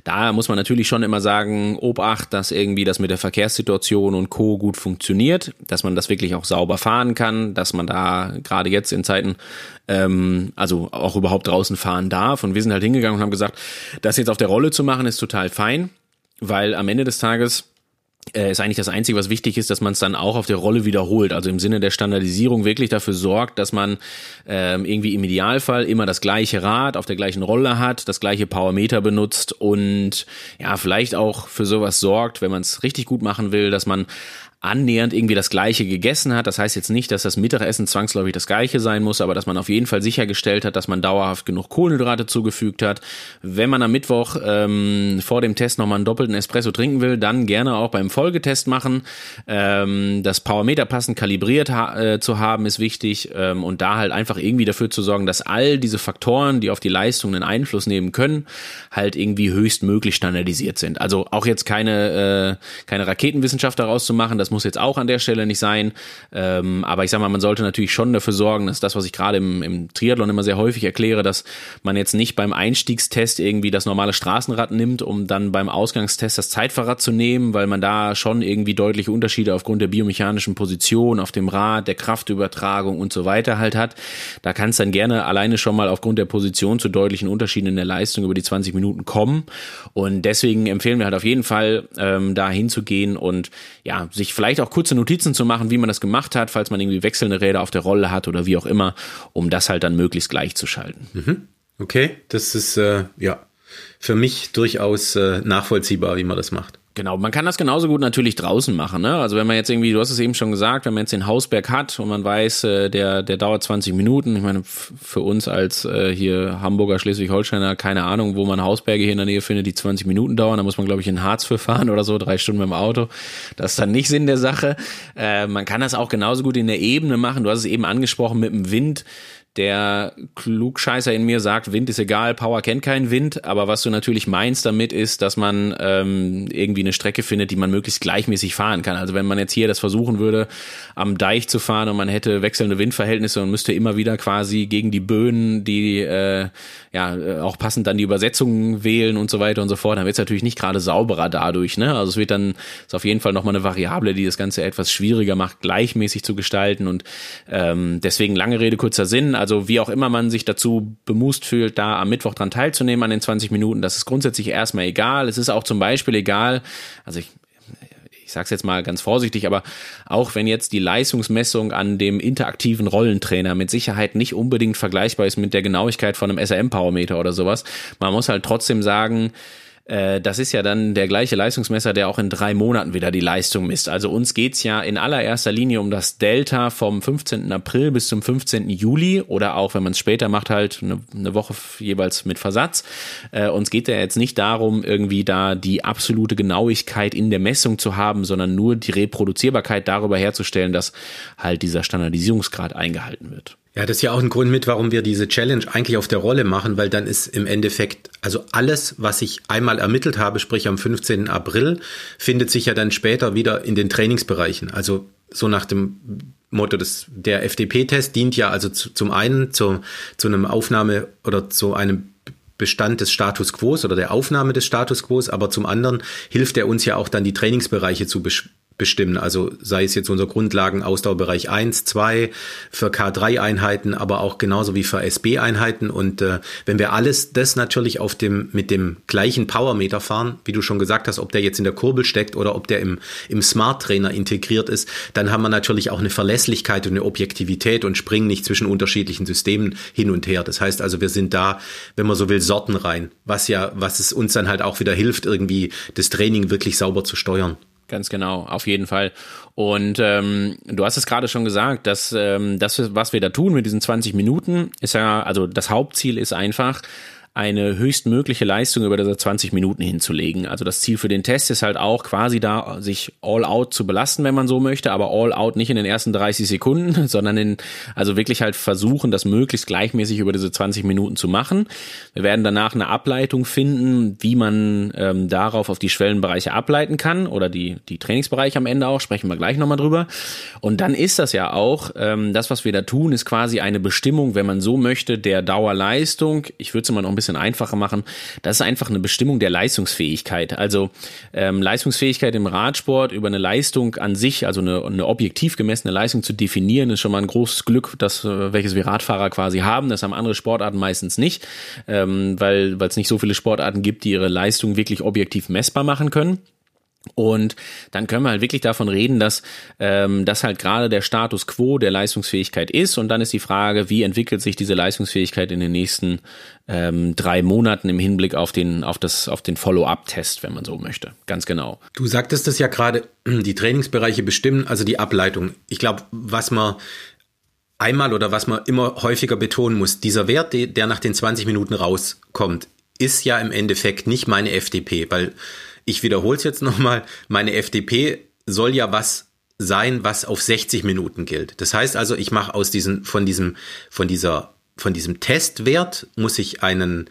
Da muss man natürlich schon immer sagen, Obacht, dass irgendwie das mit der Verkehrssituation und Co. gut funktioniert, dass man das wirklich auch sauber fahren kann, dass man da gerade jetzt in Zeiten ähm, also auch überhaupt draußen fahren darf. Und wir sind halt hingegangen und haben gesagt, das jetzt auf der Rolle zu machen, ist total fein, weil am Ende des Tages äh, ist eigentlich das Einzige, was wichtig ist, dass man es dann auch auf der Rolle wiederholt. Also im Sinne der Standardisierung wirklich dafür sorgt, dass man ähm, irgendwie im Idealfall immer das gleiche Rad auf der gleichen Rolle hat, das gleiche Powermeter benutzt und ja, vielleicht auch für sowas sorgt, wenn man es richtig gut machen will, dass man annähernd irgendwie das gleiche gegessen hat. Das heißt jetzt nicht, dass das Mittagessen zwangsläufig das gleiche sein muss, aber dass man auf jeden Fall sichergestellt hat, dass man dauerhaft genug Kohlenhydrate zugefügt hat. Wenn man am Mittwoch ähm, vor dem Test nochmal einen doppelten Espresso trinken will, dann gerne auch beim Folgetest machen. Ähm, das Powermeter passend kalibriert ha äh, zu haben ist wichtig ähm, und da halt einfach irgendwie dafür zu sorgen, dass all diese Faktoren, die auf die Leistung einen Einfluss nehmen können, halt irgendwie höchstmöglich standardisiert sind. Also auch jetzt keine, äh, keine Raketenwissenschaft daraus zu machen, das muss jetzt auch an der Stelle nicht sein. Ähm, aber ich sag mal, man sollte natürlich schon dafür sorgen, dass das, was ich gerade im, im Triathlon immer sehr häufig erkläre, dass man jetzt nicht beim Einstiegstest irgendwie das normale Straßenrad nimmt, um dann beim Ausgangstest das Zeitfahrrad zu nehmen, weil man da schon irgendwie deutliche Unterschiede aufgrund der biomechanischen Position auf dem Rad, der Kraftübertragung und so weiter halt hat. Da kann es dann gerne alleine schon mal aufgrund der Position zu deutlichen Unterschieden in der Leistung über die 20 Minuten kommen. Und deswegen empfehlen wir halt auf jeden Fall, ähm, da hinzugehen und ja, sich vielleicht auch kurze Notizen zu machen, wie man das gemacht hat, falls man irgendwie wechselnde Räder auf der Rolle hat oder wie auch immer, um das halt dann möglichst gleich zu schalten. Mhm. Okay, das ist äh, ja für mich durchaus äh, nachvollziehbar, wie man das macht. Genau, man kann das genauso gut natürlich draußen machen. Ne? Also wenn man jetzt irgendwie, du hast es eben schon gesagt, wenn man jetzt den Hausberg hat und man weiß, äh, der, der dauert 20 Minuten. Ich meine, für uns als äh, hier Hamburger Schleswig-Holsteiner, keine Ahnung, wo man Hausberge hier in der Nähe findet, die 20 Minuten dauern. Da muss man, glaube ich, in Harz für fahren oder so, drei Stunden mit dem Auto. Das ist dann nicht Sinn der Sache. Äh, man kann das auch genauso gut in der Ebene machen. Du hast es eben angesprochen mit dem Wind der Klugscheißer in mir sagt, Wind ist egal, Power kennt keinen Wind, aber was du natürlich meinst damit ist, dass man ähm, irgendwie eine Strecke findet, die man möglichst gleichmäßig fahren kann. Also wenn man jetzt hier das versuchen würde, am Deich zu fahren und man hätte wechselnde Windverhältnisse und müsste immer wieder quasi gegen die Böen, die äh, ja äh, auch passend dann die Übersetzungen wählen und so weiter und so fort, dann wird es natürlich nicht gerade sauberer dadurch. Ne? Also es wird dann ist auf jeden Fall nochmal eine Variable, die das Ganze etwas schwieriger macht, gleichmäßig zu gestalten und ähm, deswegen lange Rede kurzer Sinn. Also wie auch immer man sich dazu bemust fühlt, da am Mittwoch dran teilzunehmen an den 20 Minuten, das ist grundsätzlich erstmal egal. Es ist auch zum Beispiel egal, also ich ich sage es jetzt mal ganz vorsichtig, aber auch wenn jetzt die Leistungsmessung an dem interaktiven Rollentrainer mit Sicherheit nicht unbedingt vergleichbar ist mit der Genauigkeit von einem SRM-Parameter oder sowas, man muss halt trotzdem sagen, äh, das ist ja dann der gleiche Leistungsmesser, der auch in drei Monaten wieder die Leistung misst. Also uns geht's ja in allererster Linie um das Delta vom 15. April bis zum 15. Juli oder auch, wenn man es später macht, halt eine, eine, Woche jeweils mit Versatz. Äh, uns geht ja jetzt nicht darum, irgendwie da die absolute Genauigkeit in der Messung zu haben, sondern nur die Reproduzierbarkeit darüber herzustellen, dass halt dieser Standardisierungsgrad eingehalten wird. Ja, das ist ja auch ein Grund mit, warum wir diese Challenge eigentlich auf der Rolle machen, weil dann ist im Endeffekt, also alles, was ich einmal ermittelt habe, sprich am 15. April, findet sich ja dann später wieder in den Trainingsbereichen. Also so nach dem Motto des, der FDP-Test dient ja also zu, zum einen zu, zu einem Aufnahme oder zu einem Bestand des Status Quo oder der Aufnahme des Status Quo, aber zum anderen hilft er uns ja auch dann die Trainingsbereiche zu bestimmen. Also sei es jetzt unser Grundlagen-Ausdauerbereich 1, 2, für K3-Einheiten, aber auch genauso wie für SB-Einheiten. Und äh, wenn wir alles das natürlich auf dem, mit dem gleichen Powermeter fahren, wie du schon gesagt hast, ob der jetzt in der Kurbel steckt oder ob der im, im Smart Trainer integriert ist, dann haben wir natürlich auch eine Verlässlichkeit und eine Objektivität und springen nicht zwischen unterschiedlichen Systemen hin und her. Das heißt also, wir sind da, wenn man so will, Sorten rein, was ja, was es uns dann halt auch wieder hilft, irgendwie das Training wirklich sauber zu steuern. Ganz genau, auf jeden Fall. Und ähm, du hast es gerade schon gesagt, dass ähm, das, was wir da tun mit diesen 20 Minuten, ist ja, also das Hauptziel ist einfach, eine höchstmögliche Leistung über diese 20 Minuten hinzulegen. Also das Ziel für den Test ist halt auch quasi da, sich all out zu belasten, wenn man so möchte, aber all out nicht in den ersten 30 Sekunden, sondern in, also wirklich halt versuchen, das möglichst gleichmäßig über diese 20 Minuten zu machen. Wir werden danach eine Ableitung finden, wie man ähm, darauf auf die Schwellenbereiche ableiten kann oder die, die Trainingsbereiche am Ende auch, sprechen wir gleich nochmal drüber. Und dann ist das ja auch, ähm, das, was wir da tun, ist quasi eine Bestimmung, wenn man so möchte, der Dauerleistung. Ich würde es immer noch ein bisschen bisschen einfacher machen. Das ist einfach eine Bestimmung der Leistungsfähigkeit. Also ähm, Leistungsfähigkeit im Radsport über eine Leistung an sich, also eine, eine objektiv gemessene Leistung zu definieren, ist schon mal ein großes Glück, das äh, welches wir Radfahrer quasi haben. Das haben andere Sportarten meistens nicht, ähm, weil weil es nicht so viele Sportarten gibt, die ihre Leistung wirklich objektiv messbar machen können. Und dann können wir halt wirklich davon reden, dass ähm, das halt gerade der Status quo der Leistungsfähigkeit ist. Und dann ist die Frage, wie entwickelt sich diese Leistungsfähigkeit in den nächsten ähm, drei Monaten im Hinblick auf den, auf das, auf den Follow-up-Test, wenn man so möchte. Ganz genau. Du sagtest das ja gerade, die Trainingsbereiche bestimmen, also die Ableitung. Ich glaube, was man einmal oder was man immer häufiger betonen muss, dieser Wert, der nach den 20 Minuten rauskommt, ist ja im Endeffekt nicht meine FDP, weil ich wiederhole es jetzt nochmal, meine FDP soll ja was sein, was auf 60 Minuten gilt. Das heißt also, ich mache aus diesen, von diesem, von dieser, von diesem Testwert muss ich einen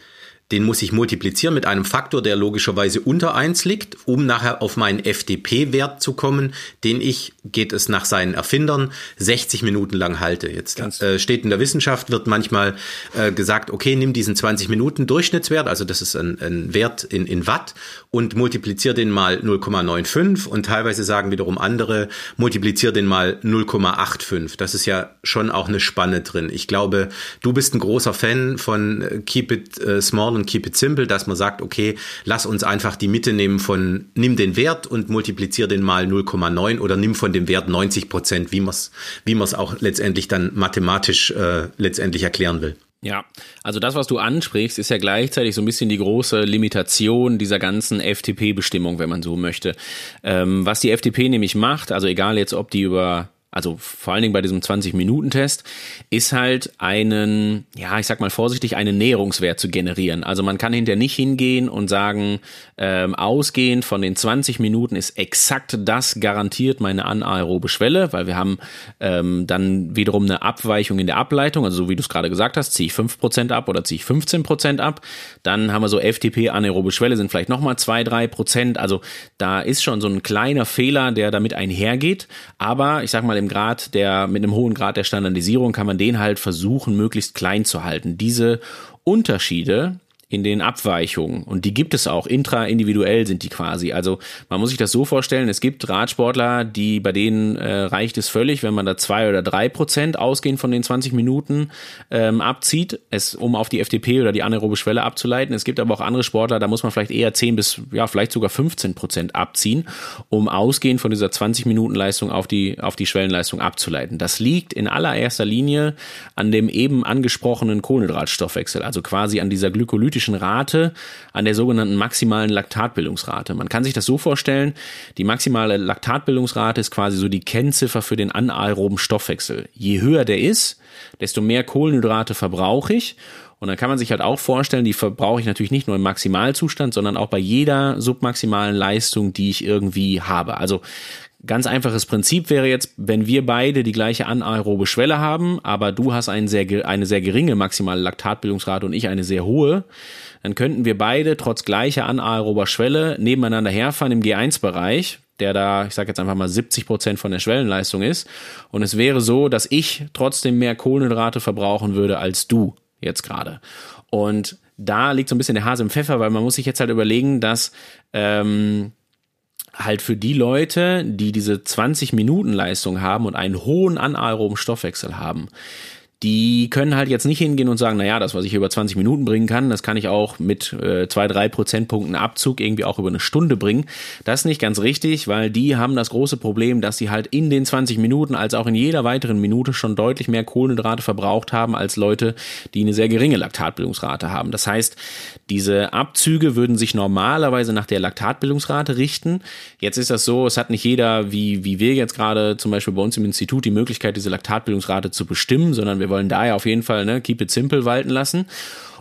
den muss ich multiplizieren mit einem Faktor, der logischerweise unter eins liegt, um nachher auf meinen FDP-Wert zu kommen, den ich, geht es nach seinen Erfindern, 60 Minuten lang halte. Jetzt äh, steht in der Wissenschaft, wird manchmal äh, gesagt, okay, nimm diesen 20 Minuten Durchschnittswert, also das ist ein, ein Wert in, in Watt, und multiplizier den mal 0,95 und teilweise sagen wiederum andere, multiplizier den mal 0,85. Das ist ja schon auch eine Spanne drin. Ich glaube, du bist ein großer Fan von äh, Keep It äh, Small und Keep It Simple, dass man sagt, okay, lass uns einfach die Mitte nehmen von, nimm den Wert und multiplizier den mal 0,9 oder nimm von dem Wert 90 Prozent, wie man es wie auch letztendlich dann mathematisch äh, letztendlich erklären will. Ja, also das, was du ansprichst, ist ja gleichzeitig so ein bisschen die große Limitation dieser ganzen FTP-Bestimmung, wenn man so möchte. Ähm, was die FTP nämlich macht, also egal jetzt, ob die über also vor allen Dingen bei diesem 20-Minuten-Test, ist halt einen, ja, ich sag mal vorsichtig, einen Näherungswert zu generieren. Also man kann hinterher nicht hingehen und sagen, ähm, ausgehend von den 20 Minuten ist exakt das garantiert meine anaerobe Schwelle, weil wir haben ähm, dann wiederum eine Abweichung in der Ableitung, also so wie du es gerade gesagt hast, ziehe ich 5% ab oder ziehe ich 15% ab. Dann haben wir so FTP anaerobe Schwelle sind vielleicht nochmal 2, 3%. Also da ist schon so ein kleiner Fehler, der damit einhergeht. Aber ich sag mal, im Grad der, mit einem hohen Grad der Standardisierung kann man den halt versuchen, möglichst klein zu halten. Diese Unterschiede in den Abweichungen. Und die gibt es auch. Intraindividuell sind die quasi. Also man muss sich das so vorstellen, es gibt Radsportler, die, bei denen äh, reicht es völlig, wenn man da zwei oder drei Prozent ausgehend von den 20 Minuten ähm, abzieht, es, um auf die FDP oder die anaerobe Schwelle abzuleiten. Es gibt aber auch andere Sportler, da muss man vielleicht eher 10 bis, ja, vielleicht sogar 15 Prozent abziehen, um ausgehend von dieser 20 Minuten Leistung auf die, auf die Schwellenleistung abzuleiten. Das liegt in allererster Linie an dem eben angesprochenen Kohlenhydratstoffwechsel, also quasi an dieser glykolytischen spezifischen Rate an der sogenannten maximalen Laktatbildungsrate. Man kann sich das so vorstellen, die maximale Laktatbildungsrate ist quasi so die Kennziffer für den anaeroben Stoffwechsel. Je höher der ist, desto mehr Kohlenhydrate verbrauche ich und dann kann man sich halt auch vorstellen, die verbrauche ich natürlich nicht nur im Maximalzustand, sondern auch bei jeder submaximalen Leistung, die ich irgendwie habe. Also Ganz einfaches Prinzip wäre jetzt, wenn wir beide die gleiche anaerobe Schwelle haben, aber du hast einen sehr, eine sehr geringe maximale Laktatbildungsrate und ich eine sehr hohe, dann könnten wir beide trotz gleicher anaerober Schwelle nebeneinander herfahren im G1-Bereich, der da, ich sage jetzt einfach mal 70 Prozent von der Schwellenleistung ist. Und es wäre so, dass ich trotzdem mehr Kohlenhydrate verbrauchen würde als du jetzt gerade. Und da liegt so ein bisschen der Hase im Pfeffer, weil man muss sich jetzt halt überlegen, dass ähm, halt für die Leute, die diese 20 Minuten Leistung haben und einen hohen anaeroben Stoffwechsel haben, die können halt jetzt nicht hingehen und sagen, naja, das, was ich über 20 Minuten bringen kann, das kann ich auch mit äh, zwei, drei Prozentpunkten Abzug irgendwie auch über eine Stunde bringen. Das ist nicht ganz richtig, weil die haben das große Problem, dass sie halt in den 20 Minuten als auch in jeder weiteren Minute schon deutlich mehr Kohlenhydrate verbraucht haben als Leute, die eine sehr geringe Laktatbildungsrate haben. Das heißt, diese Abzüge würden sich normalerweise nach der Laktatbildungsrate richten. Jetzt ist das so, es hat nicht jeder, wie, wie wir jetzt gerade zum Beispiel bei uns im Institut, die Möglichkeit, diese Laktatbildungsrate zu bestimmen, sondern wir wollen da ja auf jeden Fall ne, keep it simple walten lassen.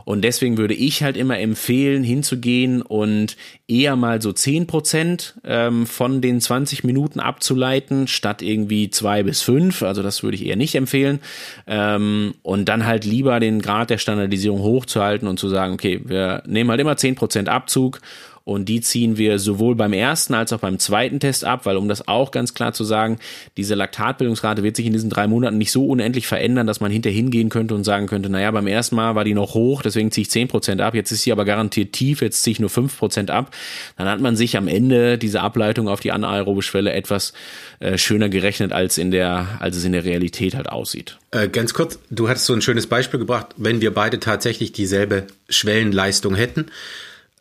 Und deswegen würde ich halt immer empfehlen, hinzugehen und eher mal so zehn Prozent ähm, von den 20 Minuten abzuleiten, statt irgendwie zwei bis fünf. Also das würde ich eher nicht empfehlen. Ähm, und dann halt lieber den Grad der Standardisierung hochzuhalten und zu sagen, okay, wir nehmen halt immer zehn Prozent Abzug und die ziehen wir sowohl beim ersten als auch beim zweiten Test ab, weil um das auch ganz klar zu sagen, diese Laktatbildungsrate wird sich in diesen drei Monaten nicht so unendlich verändern, dass man hinterher hingehen könnte und sagen könnte, naja, beim ersten Mal war die noch hoch, deswegen ziehe ich zehn Prozent ab, jetzt ist sie aber garantiert tief, jetzt ziehe ich nur fünf Prozent ab. Dann hat man sich am Ende diese Ableitung auf die anaerobe Schwelle etwas äh, schöner gerechnet, als in der, als es in der Realität halt aussieht. Äh, ganz kurz, du hattest so ein schönes Beispiel gebracht, wenn wir beide tatsächlich dieselbe Schwellenleistung hätten,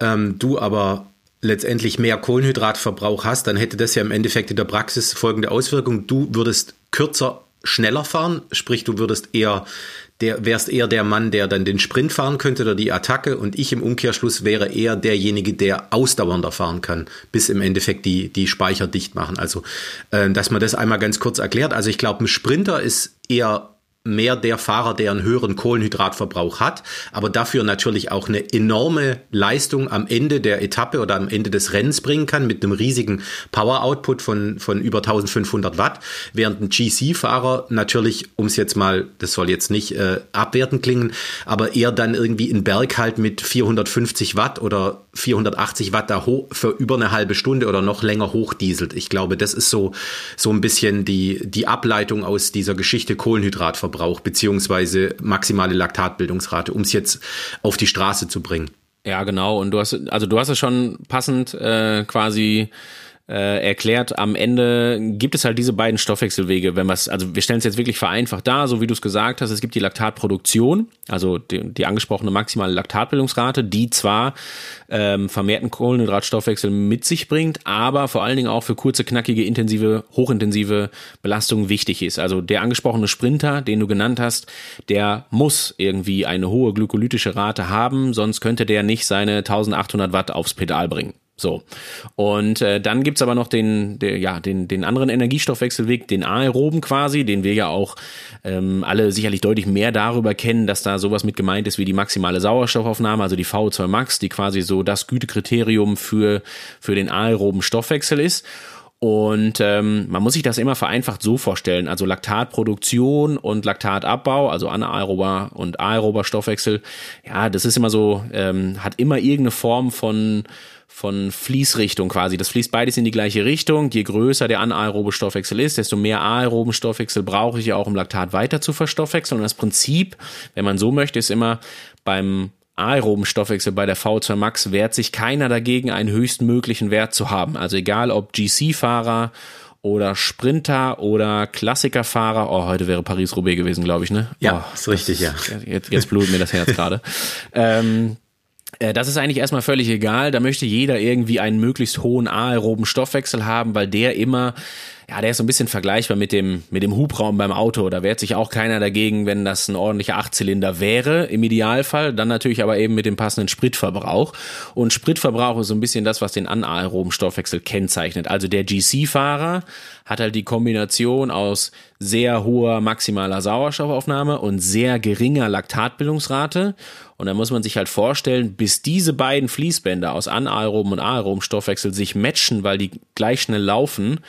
ähm, du aber letztendlich mehr Kohlenhydratverbrauch hast, dann hätte das ja im Endeffekt in der Praxis folgende Auswirkung. Du würdest kürzer schneller fahren, sprich du würdest eher der wärst eher der Mann, der dann den Sprint fahren könnte oder die Attacke und ich im Umkehrschluss wäre eher derjenige, der ausdauernder fahren kann, bis im Endeffekt die die Speicher dicht machen. Also, äh, dass man das einmal ganz kurz erklärt. Also ich glaube, ein Sprinter ist eher mehr der Fahrer, der einen höheren Kohlenhydratverbrauch hat, aber dafür natürlich auch eine enorme Leistung am Ende der Etappe oder am Ende des Rennens bringen kann mit einem riesigen Power-Output von, von über 1500 Watt, während ein GC-Fahrer natürlich, um es jetzt mal, das soll jetzt nicht äh, abwertend klingen, aber eher dann irgendwie in Berg halt mit 450 Watt oder 480 Watt da hoch für über eine halbe Stunde oder noch länger hochdieselt. Ich glaube, das ist so, so ein bisschen die, die Ableitung aus dieser Geschichte Kohlenhydratverbrauch. Wasserverbrauch beziehungsweise maximale Laktatbildungsrate, um es jetzt auf die Straße zu bringen. Ja, genau. Und du hast, also du hast es schon passend äh, quasi äh, erklärt, am Ende gibt es halt diese beiden Stoffwechselwege, wenn wir also wir stellen es jetzt wirklich vereinfacht dar, so wie du es gesagt hast, es gibt die Laktatproduktion, also die, die angesprochene maximale Laktatbildungsrate, die zwar ähm, vermehrten Kohlenhydratstoffwechsel mit sich bringt, aber vor allen Dingen auch für kurze, knackige, intensive, hochintensive Belastungen wichtig ist. Also der angesprochene Sprinter, den du genannt hast, der muss irgendwie eine hohe glykolytische Rate haben, sonst könnte der nicht seine 1800 Watt aufs Pedal bringen. So. Und äh, dann gibt's aber noch den, der, ja, den, den anderen Energiestoffwechselweg, den aeroben quasi, den wir ja auch ähm, alle sicherlich deutlich mehr darüber kennen, dass da sowas mit gemeint ist wie die maximale Sauerstoffaufnahme, also die VO2 Max, die quasi so das Gütekriterium für, für den aeroben Stoffwechsel ist. Und ähm, man muss sich das immer vereinfacht so vorstellen. Also Laktatproduktion und Laktatabbau, also anaerober und aerober Stoffwechsel, ja, das ist immer so, ähm, hat immer irgendeine Form von von Fließrichtung quasi. Das fließt beides in die gleiche Richtung. Je größer der anaerobe Stoffwechsel ist, desto mehr aeroben Stoffwechsel brauche ich ja auch, um Laktat weiter zu verstoffwechseln. Und das Prinzip, wenn man so möchte, ist immer beim aeroben Stoffwechsel bei der V2 Max wehrt sich keiner dagegen, einen höchstmöglichen Wert zu haben. Also egal ob GC-Fahrer oder Sprinter oder Klassikerfahrer. Oh, heute wäre Paris-Roubaix gewesen, glaube ich, ne? Ja, oh, ist richtig, ja. Jetzt, jetzt blutet mir das Herz gerade. ähm, äh, das ist eigentlich erstmal völlig egal. Da möchte jeder irgendwie einen möglichst hohen aeroben Stoffwechsel haben, weil der immer ja, der ist so ein bisschen vergleichbar mit dem, mit dem Hubraum beim Auto. Da wehrt sich auch keiner dagegen, wenn das ein ordentlicher Achtzylinder wäre, im Idealfall. Dann natürlich aber eben mit dem passenden Spritverbrauch. Und Spritverbrauch ist so ein bisschen das, was den anaeroben Stoffwechsel kennzeichnet. Also der GC-Fahrer hat halt die Kombination aus sehr hoher maximaler Sauerstoffaufnahme und sehr geringer Laktatbildungsrate. Und da muss man sich halt vorstellen, bis diese beiden Fließbänder aus anaeroben und aeroben Stoffwechsel sich matchen, weil die gleich schnell laufen,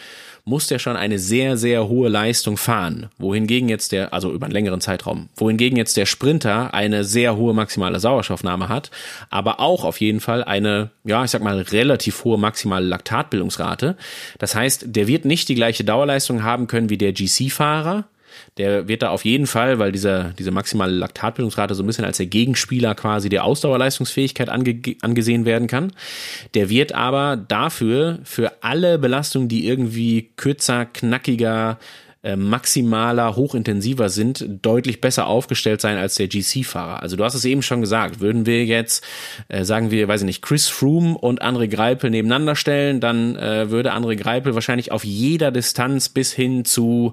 muss der schon eine sehr, sehr hohe Leistung fahren. Wohingegen jetzt der, also über einen längeren Zeitraum, wohingegen jetzt der Sprinter eine sehr hohe maximale Sauerstoffnahme hat, aber auch auf jeden Fall eine, ja, ich sag mal, relativ hohe maximale Laktatbildungsrate. Das heißt, der wird nicht die gleiche Dauerleistung haben können wie der GC-Fahrer, der wird da auf jeden Fall, weil dieser, diese maximale Laktatbildungsrate so ein bisschen als der Gegenspieler quasi der Ausdauerleistungsfähigkeit ange, angesehen werden kann. Der wird aber dafür, für alle Belastungen, die irgendwie kürzer, knackiger, äh, maximaler, hochintensiver sind, deutlich besser aufgestellt sein als der GC-Fahrer. Also du hast es eben schon gesagt, würden wir jetzt, äh, sagen wir, weiß ich nicht, Chris Froome und André Greipel nebeneinander stellen, dann äh, würde André Greipel wahrscheinlich auf jeder Distanz bis hin zu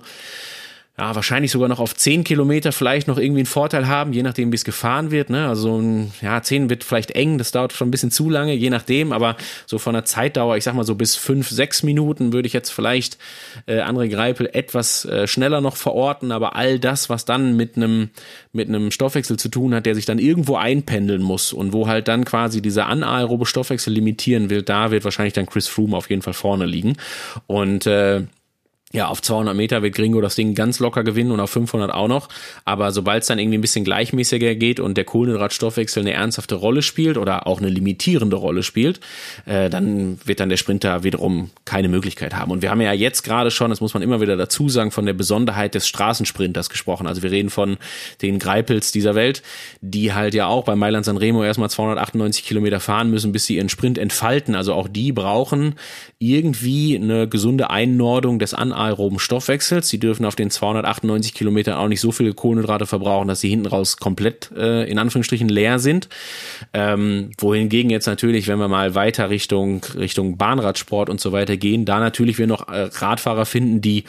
ja, wahrscheinlich sogar noch auf 10 Kilometer vielleicht noch irgendwie einen Vorteil haben, je nachdem, wie es gefahren wird. Ne? Also ein, ja, 10 wird vielleicht eng, das dauert schon ein bisschen zu lange, je nachdem, aber so von der Zeitdauer, ich sag mal so bis 5, 6 Minuten würde ich jetzt vielleicht äh, André Greipel etwas äh, schneller noch verorten, aber all das, was dann mit einem mit einem Stoffwechsel zu tun hat, der sich dann irgendwo einpendeln muss und wo halt dann quasi dieser anaerobe Stoffwechsel limitieren will, da wird wahrscheinlich dann Chris Froome auf jeden Fall vorne liegen. Und äh, ja, auf 200 Meter wird Gringo das Ding ganz locker gewinnen und auf 500 auch noch. Aber sobald es dann irgendwie ein bisschen gleichmäßiger geht und der Kohlenhydratstoffwechsel eine ernsthafte Rolle spielt oder auch eine limitierende Rolle spielt, äh, dann wird dann der Sprinter wiederum keine Möglichkeit haben. Und wir haben ja jetzt gerade schon, das muss man immer wieder dazu sagen, von der Besonderheit des Straßensprinters gesprochen. Also wir reden von den Greipels dieser Welt, die halt ja auch bei Mailand Sanremo erstmal 298 Kilometer fahren müssen, bis sie ihren Sprint entfalten. Also auch die brauchen irgendwie eine gesunde Einnordung des Anarbeitens anaeroben Stoffwechsels. Sie dürfen auf den 298 Kilometern auch nicht so viele Kohlenhydrate verbrauchen, dass sie hinten raus komplett äh, in Anführungsstrichen leer sind. Ähm, wohingegen jetzt natürlich, wenn wir mal weiter Richtung Richtung Bahnradsport und so weiter gehen, da natürlich wir noch äh, Radfahrer finden, die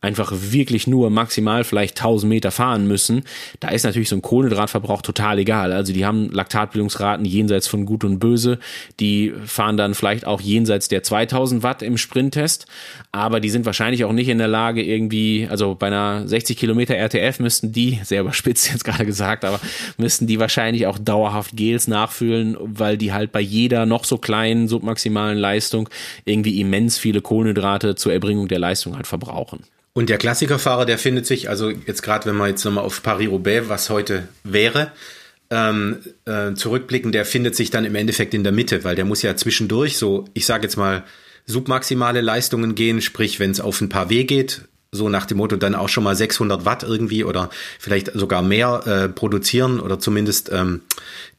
einfach wirklich nur maximal vielleicht 1000 Meter fahren müssen, da ist natürlich so ein Kohlenhydratverbrauch total egal. Also die haben Laktatbildungsraten jenseits von Gut und Böse, die fahren dann vielleicht auch jenseits der 2000 Watt im Sprinttest, aber die sind wahrscheinlich auch nicht in der Lage irgendwie, also bei einer 60 Kilometer RTF müssten die, sehr überspitzt jetzt gerade gesagt, aber müssten die wahrscheinlich auch dauerhaft Gels nachfüllen, weil die halt bei jeder noch so kleinen submaximalen Leistung irgendwie immens viele Kohlenhydrate zur Erbringung der Leistung halt verbrauchen. Und der Klassikerfahrer, der findet sich, also jetzt gerade wenn wir jetzt nochmal auf Paris-Roubaix, was heute wäre, ähm, äh, zurückblicken, der findet sich dann im Endeffekt in der Mitte, weil der muss ja zwischendurch so, ich sage jetzt mal, submaximale Leistungen gehen, sprich, wenn es auf ein paar W geht, so nach dem Motto dann auch schon mal 600 Watt irgendwie oder vielleicht sogar mehr äh, produzieren oder zumindest ähm,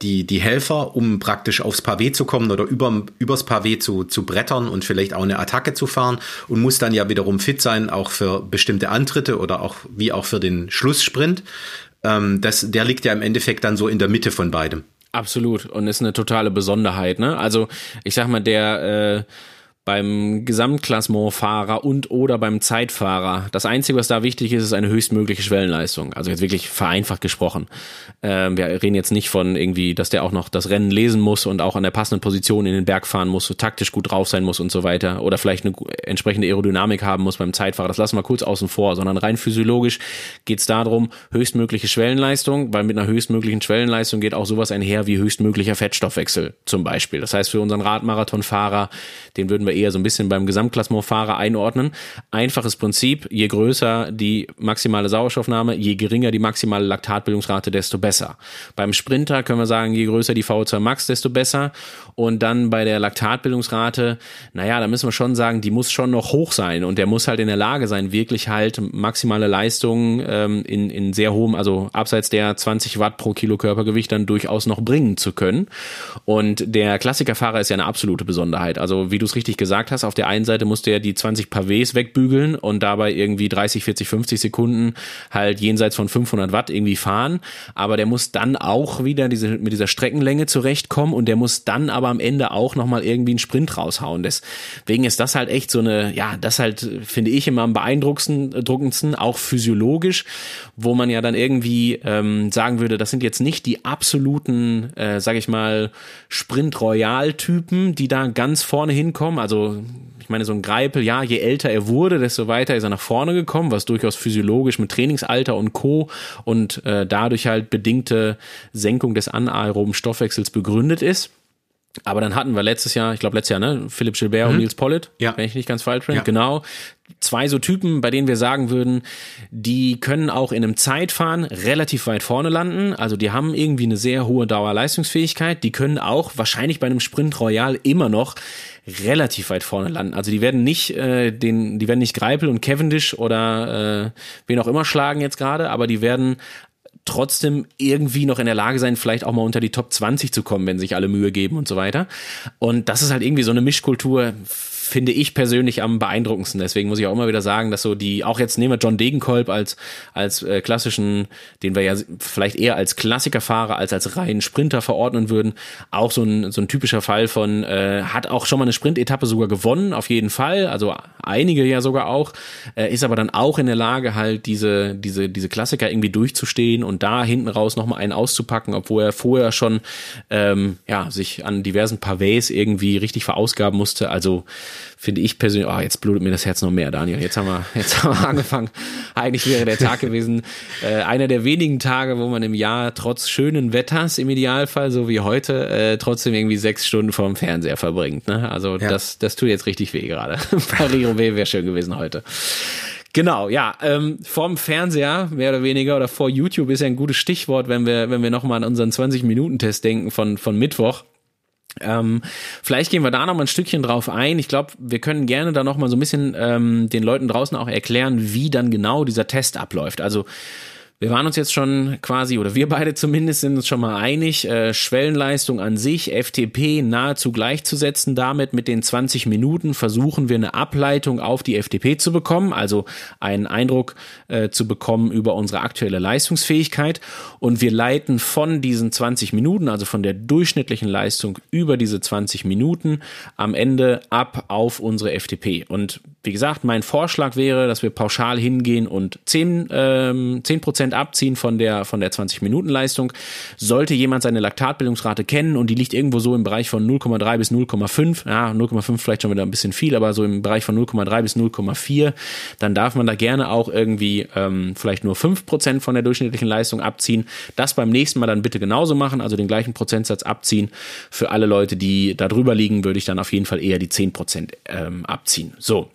die, die Helfer, um praktisch aufs Pavé zu kommen oder über, übers Pavé zu, zu brettern und vielleicht auch eine Attacke zu fahren und muss dann ja wiederum fit sein, auch für bestimmte Antritte oder auch wie auch für den Schlusssprint. Ähm, das, der liegt ja im Endeffekt dann so in der Mitte von beidem. Absolut und ist eine totale Besonderheit. Ne? Also ich sag mal, der äh beim Gesamtklassementfahrer und oder beim Zeitfahrer. Das Einzige, was da wichtig ist, ist eine höchstmögliche Schwellenleistung. Also jetzt wirklich vereinfacht gesprochen. Ähm, wir reden jetzt nicht von irgendwie, dass der auch noch das Rennen lesen muss und auch an der passenden Position in den Berg fahren muss, so taktisch gut drauf sein muss und so weiter. Oder vielleicht eine entsprechende Aerodynamik haben muss beim Zeitfahrer. Das lassen wir kurz außen vor, sondern rein physiologisch geht es darum, höchstmögliche Schwellenleistung, weil mit einer höchstmöglichen Schwellenleistung geht auch sowas einher wie höchstmöglicher Fettstoffwechsel zum Beispiel. Das heißt, für unseren Radmarathonfahrer, den würden wir eher so ein bisschen beim Gesamtklassementfahrer einordnen. Einfaches Prinzip, je größer die maximale Sauerstoffnahme, je geringer die maximale Laktatbildungsrate, desto besser. Beim Sprinter können wir sagen, je größer die VO2 Max, desto besser. Und dann bei der Laktatbildungsrate, naja, da müssen wir schon sagen, die muss schon noch hoch sein und der muss halt in der Lage sein, wirklich halt maximale Leistungen ähm, in, in sehr hohem, also abseits der 20 Watt pro Kilo Körpergewicht dann durchaus noch bringen zu können. Und der Klassikerfahrer ist ja eine absolute Besonderheit. Also wie du es richtig gesagt hast, auf der einen Seite musste er die 20 Pavés wegbügeln und dabei irgendwie 30, 40, 50 Sekunden halt jenseits von 500 Watt irgendwie fahren. Aber der muss dann auch wieder diese, mit dieser Streckenlänge zurechtkommen und der muss dann aber am Ende auch nochmal irgendwie einen Sprint raushauen. Deswegen ist das halt echt so eine, ja, das halt finde ich immer am beeindruckendsten, auch physiologisch, wo man ja dann irgendwie ähm, sagen würde, das sind jetzt nicht die absoluten, äh, sag ich mal, Sprint-Royal-Typen, die da ganz vorne hinkommen. Also also ich meine, so ein Greipel, ja, je älter er wurde, desto weiter ist er nach vorne gekommen, was durchaus physiologisch mit Trainingsalter und Co. und äh, dadurch halt bedingte Senkung des anaeroben Stoffwechsels begründet ist. Aber dann hatten wir letztes Jahr, ich glaube letztes Jahr, ne, Philipp Gilbert mhm. und Nils Pollitt, ja. wenn ich nicht ganz falsch bin, ja. genau. Zwei so Typen, bei denen wir sagen würden, die können auch in einem Zeitfahren relativ weit vorne landen. Also die haben irgendwie eine sehr hohe Dauerleistungsfähigkeit. Die können auch wahrscheinlich bei einem Sprint Royal immer noch relativ weit vorne landen. Also die werden nicht äh, den, die werden nicht Greipel und Cavendish oder äh, wen auch immer schlagen jetzt gerade, aber die werden trotzdem irgendwie noch in der Lage sein, vielleicht auch mal unter die Top 20 zu kommen, wenn sich alle Mühe geben und so weiter. Und das ist halt irgendwie so eine Mischkultur, finde ich persönlich am beeindruckendsten. Deswegen muss ich auch immer wieder sagen, dass so die, auch jetzt nehmen wir John Degenkolb als, als äh, klassischen, den wir ja vielleicht eher als Klassikerfahrer als als reinen Sprinter verordnen würden, auch so ein, so ein typischer Fall von, äh, hat auch schon mal eine Sprintetappe sogar gewonnen, auf jeden Fall, also einige ja sogar auch, äh, ist aber dann auch in der Lage, halt diese, diese, diese Klassiker irgendwie durchzustehen und da hinten raus nochmal einen auszupacken, obwohl er vorher schon ähm, ja, sich an diversen Pavés irgendwie richtig verausgaben musste. Also finde ich persönlich, oh, jetzt blutet mir das Herz noch mehr, Daniel. Jetzt haben wir, jetzt haben wir angefangen. Eigentlich wäre der Tag gewesen, äh, einer der wenigen Tage, wo man im Jahr trotz schönen Wetters im Idealfall, so wie heute, äh, trotzdem irgendwie sechs Stunden vorm Fernseher verbringt. Ne? Also ja. das, das tut jetzt richtig weh gerade. Paris-Roubaix wäre schön gewesen heute. Genau, ja, ähm, vorm Fernseher, mehr oder weniger, oder vor YouTube ist ja ein gutes Stichwort, wenn wir, wenn wir nochmal an unseren 20-Minuten-Test denken von, von Mittwoch. Ähm, vielleicht gehen wir da noch mal ein Stückchen drauf ein. Ich glaube, wir können gerne da noch mal so ein bisschen ähm, den Leuten draußen auch erklären, wie dann genau dieser Test abläuft. Also wir waren uns jetzt schon quasi, oder wir beide zumindest sind uns schon mal einig, äh, Schwellenleistung an sich, FTP nahezu gleichzusetzen damit mit den 20 Minuten versuchen wir eine Ableitung auf die FTP zu bekommen, also einen Eindruck äh, zu bekommen über unsere aktuelle Leistungsfähigkeit und wir leiten von diesen 20 Minuten, also von der durchschnittlichen Leistung über diese 20 Minuten am Ende ab auf unsere FTP. Und wie gesagt, mein Vorschlag wäre, dass wir pauschal hingehen und 10, ähm, 10 Prozent abziehen von der, von der 20-Minuten-Leistung. Sollte jemand seine Laktatbildungsrate kennen und die liegt irgendwo so im Bereich von 0,3 bis 0,5, ja, 0,5 vielleicht schon wieder ein bisschen viel, aber so im Bereich von 0,3 bis 0,4, dann darf man da gerne auch irgendwie ähm, vielleicht nur 5 Prozent von der durchschnittlichen Leistung abziehen. Das beim nächsten Mal dann bitte genauso machen, also den gleichen Prozentsatz abziehen. Für alle Leute, die da drüber liegen, würde ich dann auf jeden Fall eher die 10 Prozent ähm, abziehen. So,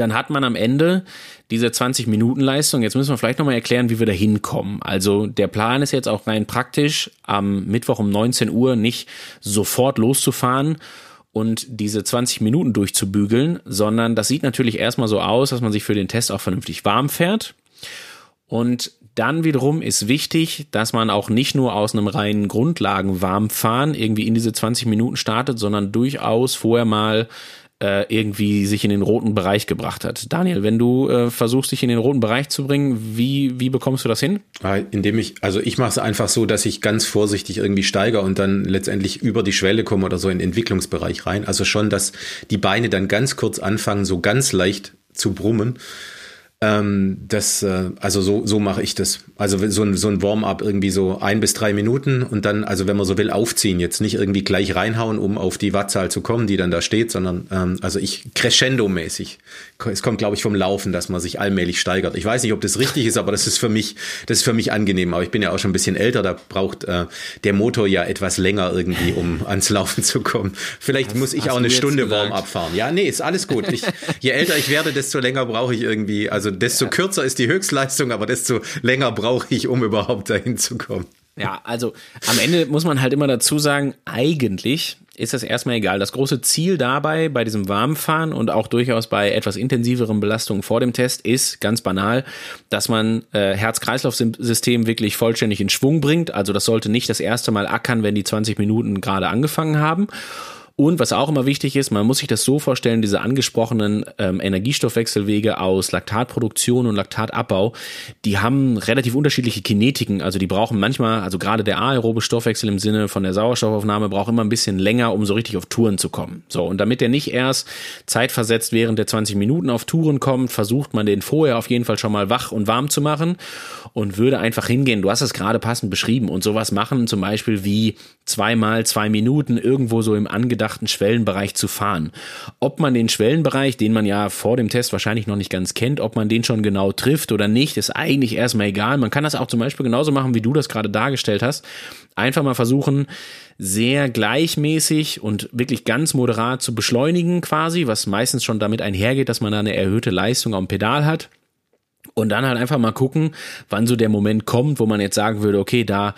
dann hat man am Ende diese 20 Minuten Leistung. Jetzt müssen wir vielleicht nochmal erklären, wie wir da hinkommen. Also der Plan ist jetzt auch rein praktisch, am Mittwoch um 19 Uhr nicht sofort loszufahren und diese 20 Minuten durchzubügeln, sondern das sieht natürlich erstmal so aus, dass man sich für den Test auch vernünftig warm fährt. Und dann wiederum ist wichtig, dass man auch nicht nur aus einem reinen Grundlagenwarmfahren irgendwie in diese 20 Minuten startet, sondern durchaus vorher mal äh, irgendwie sich in den roten Bereich gebracht hat. Daniel, wenn du äh, versuchst, dich in den roten Bereich zu bringen, wie, wie bekommst du das hin? Ah, indem ich, also ich mache es einfach so, dass ich ganz vorsichtig irgendwie steige und dann letztendlich über die Schwelle komme oder so in den Entwicklungsbereich rein. Also schon, dass die Beine dann ganz kurz anfangen, so ganz leicht zu brummen ähm, das, äh, also so, so mache ich das. Also so ein, so ein Warm-up irgendwie so ein bis drei Minuten und dann, also wenn man so will, aufziehen. Jetzt nicht irgendwie gleich reinhauen, um auf die Wattzahl zu kommen, die dann da steht, sondern ähm, also ich crescendo-mäßig. Es kommt, glaube ich, vom Laufen, dass man sich allmählich steigert. Ich weiß nicht, ob das richtig ist, aber das ist für mich, das ist für mich angenehm. Aber ich bin ja auch schon ein bisschen älter, da braucht äh, der Motor ja etwas länger irgendwie, um ans Laufen zu kommen. Vielleicht hast, muss ich auch eine Stunde Warm-up fahren. Ja, nee, ist alles gut. Ich, je älter ich werde, desto länger brauche ich irgendwie, also also desto ja. kürzer ist die Höchstleistung, aber desto länger brauche ich, um überhaupt dahin zu kommen. Ja, also am Ende muss man halt immer dazu sagen, eigentlich ist das erstmal egal. Das große Ziel dabei, bei diesem Warmfahren und auch durchaus bei etwas intensiveren Belastungen vor dem Test, ist ganz banal, dass man äh, Herz-Kreislauf-System wirklich vollständig in Schwung bringt. Also das sollte nicht das erste Mal ackern, wenn die 20 Minuten gerade angefangen haben. Und was auch immer wichtig ist, man muss sich das so vorstellen, diese angesprochenen ähm, Energiestoffwechselwege aus Laktatproduktion und Laktatabbau, die haben relativ unterschiedliche Kinetiken. Also die brauchen manchmal, also gerade der aerobe Stoffwechsel im Sinne von der Sauerstoffaufnahme braucht immer ein bisschen länger, um so richtig auf Touren zu kommen. So, und damit der nicht erst zeitversetzt während der 20 Minuten auf Touren kommt, versucht man den vorher auf jeden Fall schon mal wach und warm zu machen und würde einfach hingehen. Du hast es gerade passend beschrieben und sowas machen, zum Beispiel wie zweimal zwei Minuten irgendwo so im angedachten angedachten Schwellenbereich zu fahren. Ob man den Schwellenbereich, den man ja vor dem Test wahrscheinlich noch nicht ganz kennt, ob man den schon genau trifft oder nicht, ist eigentlich erstmal egal. Man kann das auch zum Beispiel genauso machen, wie du das gerade dargestellt hast. Einfach mal versuchen, sehr gleichmäßig und wirklich ganz moderat zu beschleunigen quasi, was meistens schon damit einhergeht, dass man da eine erhöhte Leistung am Pedal hat. Und dann halt einfach mal gucken, wann so der Moment kommt, wo man jetzt sagen würde, okay, da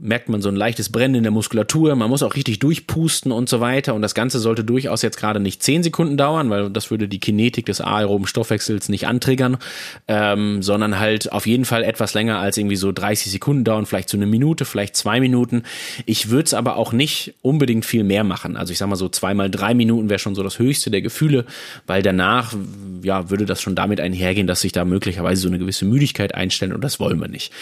merkt man so ein leichtes Brennen in der Muskulatur. Man muss auch richtig durchpusten und so weiter. Und das Ganze sollte durchaus jetzt gerade nicht zehn Sekunden dauern, weil das würde die Kinetik des aeroben Stoffwechsels nicht antriggern, ähm, sondern halt auf jeden Fall etwas länger als irgendwie so 30 Sekunden dauern, vielleicht so eine Minute, vielleicht zwei Minuten. Ich würde es aber auch nicht unbedingt viel mehr machen. Also ich sag mal so zweimal drei Minuten wäre schon so das höchste der Gefühle, weil danach, ja, würde das schon damit einhergehen, dass sich da möglicherweise so eine gewisse Müdigkeit einstellen und das wollen wir nicht.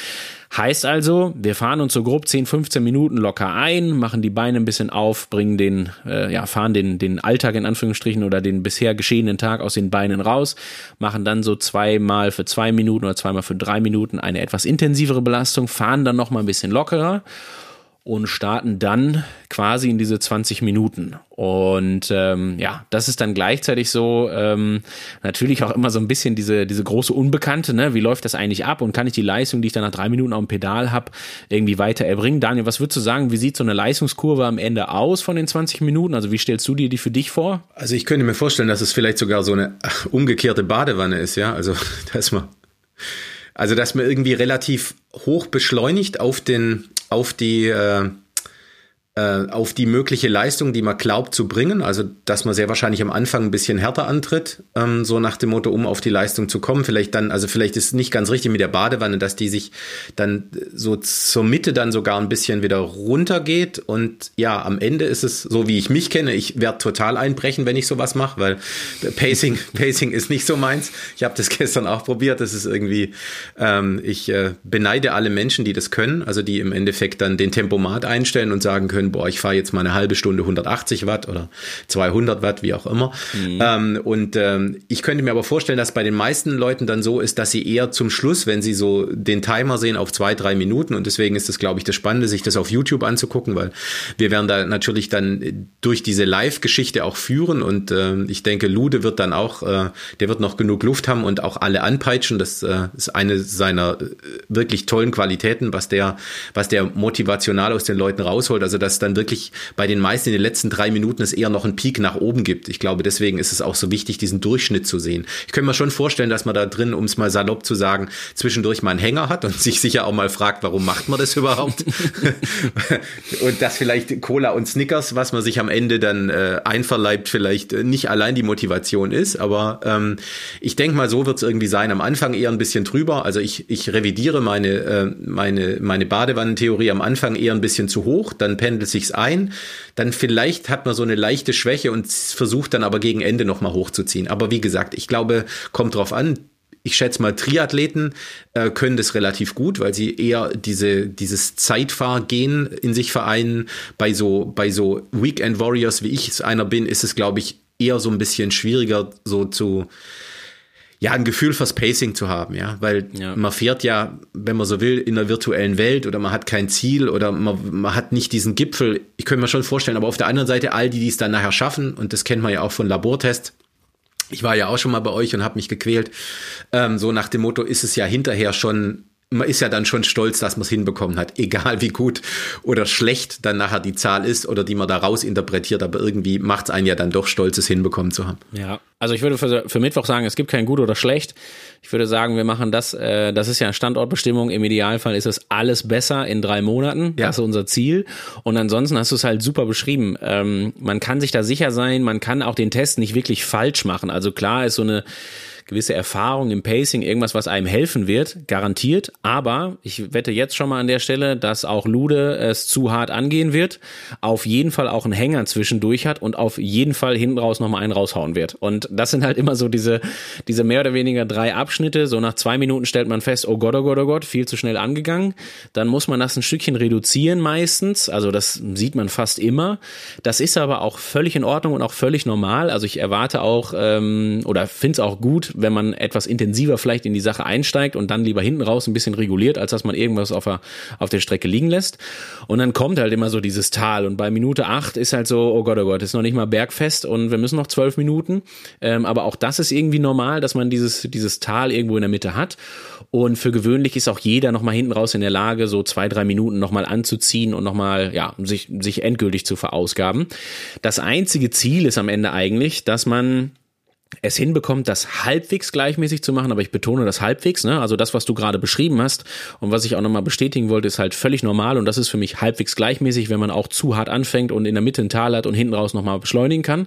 Heißt also, wir fahren uns so grob 10, 15 Minuten locker ein, machen die Beine ein bisschen auf, bringen den, äh, ja, fahren den, den Alltag in Anführungsstrichen oder den bisher geschehenen Tag aus den Beinen raus, machen dann so zweimal für zwei Minuten oder zweimal für drei Minuten eine etwas intensivere Belastung, fahren dann nochmal ein bisschen lockerer und starten dann quasi in diese 20 Minuten. Und ähm, ja, das ist dann gleichzeitig so ähm, natürlich auch immer so ein bisschen diese, diese große Unbekannte, ne? Wie läuft das eigentlich ab und kann ich die Leistung, die ich dann nach drei Minuten auf dem Pedal habe, irgendwie weiter erbringen? Daniel, was würdest du sagen, wie sieht so eine Leistungskurve am Ende aus von den 20 Minuten? Also wie stellst du dir die für dich vor? Also ich könnte mir vorstellen, dass es vielleicht sogar so eine umgekehrte Badewanne ist, ja. Also dass man, also dass man irgendwie relativ hoch beschleunigt auf den auf die äh, äh, auf die mögliche Leistung, die man glaubt zu bringen. Also, dass man sehr wahrscheinlich am Anfang ein bisschen härter antritt, ähm, so nach dem Motto, um auf die Leistung zu kommen. Vielleicht dann, also vielleicht ist nicht ganz richtig mit der Badewanne, dass die sich dann so zur Mitte dann sogar ein bisschen wieder runtergeht. Und ja, am Ende ist es so, wie ich mich kenne. Ich werde total einbrechen, wenn ich sowas mache, weil Pacing, Pacing ist nicht so meins. Ich habe das gestern auch probiert. Das ist irgendwie, ähm, ich äh, beneide alle Menschen, die das können, also die im Endeffekt dann den Tempomat einstellen und sagen können, können, boah, ich fahre jetzt mal eine halbe Stunde 180 Watt oder 200 Watt, wie auch immer. Mhm. Ähm, und ähm, ich könnte mir aber vorstellen, dass bei den meisten Leuten dann so ist, dass sie eher zum Schluss, wenn sie so den Timer sehen, auf zwei, drei Minuten und deswegen ist das, glaube ich, das Spannende, sich das auf YouTube anzugucken, weil wir werden da natürlich dann durch diese Live-Geschichte auch führen und äh, ich denke, Lude wird dann auch, äh, der wird noch genug Luft haben und auch alle anpeitschen. Das äh, ist eine seiner äh, wirklich tollen Qualitäten, was der, was der motivational aus den Leuten rausholt. Also das dass dann wirklich bei den meisten in den letzten drei Minuten es eher noch einen Peak nach oben gibt. Ich glaube, deswegen ist es auch so wichtig, diesen Durchschnitt zu sehen. Ich könnte mir schon vorstellen, dass man da drin, um es mal salopp zu sagen, zwischendurch mal einen Hänger hat und sich sicher auch mal fragt, warum macht man das überhaupt? und dass vielleicht Cola und Snickers, was man sich am Ende dann äh, einverleibt, vielleicht nicht allein die Motivation ist. Aber ähm, ich denke mal, so wird es irgendwie sein. Am Anfang eher ein bisschen drüber. Also ich, ich revidiere meine, äh, meine, meine Badewannentheorie am Anfang eher ein bisschen zu hoch, dann pendelt sich's ein. Dann vielleicht hat man so eine leichte Schwäche und versucht dann aber gegen Ende nochmal hochzuziehen. Aber wie gesagt, ich glaube, kommt drauf an ich schätze mal, Triathleten äh, können das relativ gut, weil sie eher diese, dieses Zeitfahrgehen in sich vereinen. Bei so, bei so Weekend Warriors, wie ich es einer bin, ist es, glaube ich, eher so ein bisschen schwieriger, so zu, ja, ein Gefühl fürs Pacing zu haben, ja, weil ja. man fährt ja, wenn man so will, in einer virtuellen Welt oder man hat kein Ziel oder man, man hat nicht diesen Gipfel. Ich könnte mir schon vorstellen, aber auf der anderen Seite all die, die es dann nachher schaffen, und das kennt man ja auch von Labortests, ich war ja auch schon mal bei euch und habe mich gequält. Ähm, so nach dem Motto ist es ja hinterher schon man ist ja dann schon stolz, dass man es hinbekommen hat, egal wie gut oder schlecht dann nachher die Zahl ist oder die man da raus interpretiert, aber irgendwie macht es einen ja dann doch stolz, es hinbekommen zu haben. Ja, also ich würde für, für Mittwoch sagen, es gibt kein gut oder schlecht. Ich würde sagen, wir machen das, äh, das ist ja Standortbestimmung, im Idealfall ist es alles besser in drei Monaten, ja. das ist unser Ziel und ansonsten hast du es halt super beschrieben. Ähm, man kann sich da sicher sein, man kann auch den Test nicht wirklich falsch machen, also klar ist so eine gewisse Erfahrung im Pacing, irgendwas, was einem helfen wird, garantiert. Aber ich wette jetzt schon mal an der Stelle, dass auch Lude es zu hart angehen wird, auf jeden Fall auch einen Hänger zwischendurch hat und auf jeden Fall hinten raus nochmal einen raushauen wird. Und das sind halt immer so diese, diese mehr oder weniger drei Abschnitte. So nach zwei Minuten stellt man fest, oh Gott, oh Gott, oh Gott, viel zu schnell angegangen. Dann muss man das ein Stückchen reduzieren meistens. Also das sieht man fast immer. Das ist aber auch völlig in Ordnung und auch völlig normal. Also ich erwarte auch ähm, oder finde es auch gut, wenn man etwas intensiver vielleicht in die Sache einsteigt und dann lieber hinten raus ein bisschen reguliert, als dass man irgendwas auf der, auf der Strecke liegen lässt. Und dann kommt halt immer so dieses Tal und bei Minute acht ist halt so, oh Gott, oh Gott, ist noch nicht mal bergfest und wir müssen noch zwölf Minuten. Ähm, aber auch das ist irgendwie normal, dass man dieses, dieses Tal irgendwo in der Mitte hat. Und für gewöhnlich ist auch jeder nochmal hinten raus in der Lage, so zwei, drei Minuten nochmal anzuziehen und nochmal, ja, sich, sich endgültig zu verausgaben. Das einzige Ziel ist am Ende eigentlich, dass man es hinbekommt, das halbwegs gleichmäßig zu machen, aber ich betone das halbwegs, ne? Also das, was du gerade beschrieben hast und was ich auch nochmal bestätigen wollte, ist halt völlig normal und das ist für mich halbwegs gleichmäßig, wenn man auch zu hart anfängt und in der Mitte ein Tal hat und hinten raus nochmal beschleunigen kann.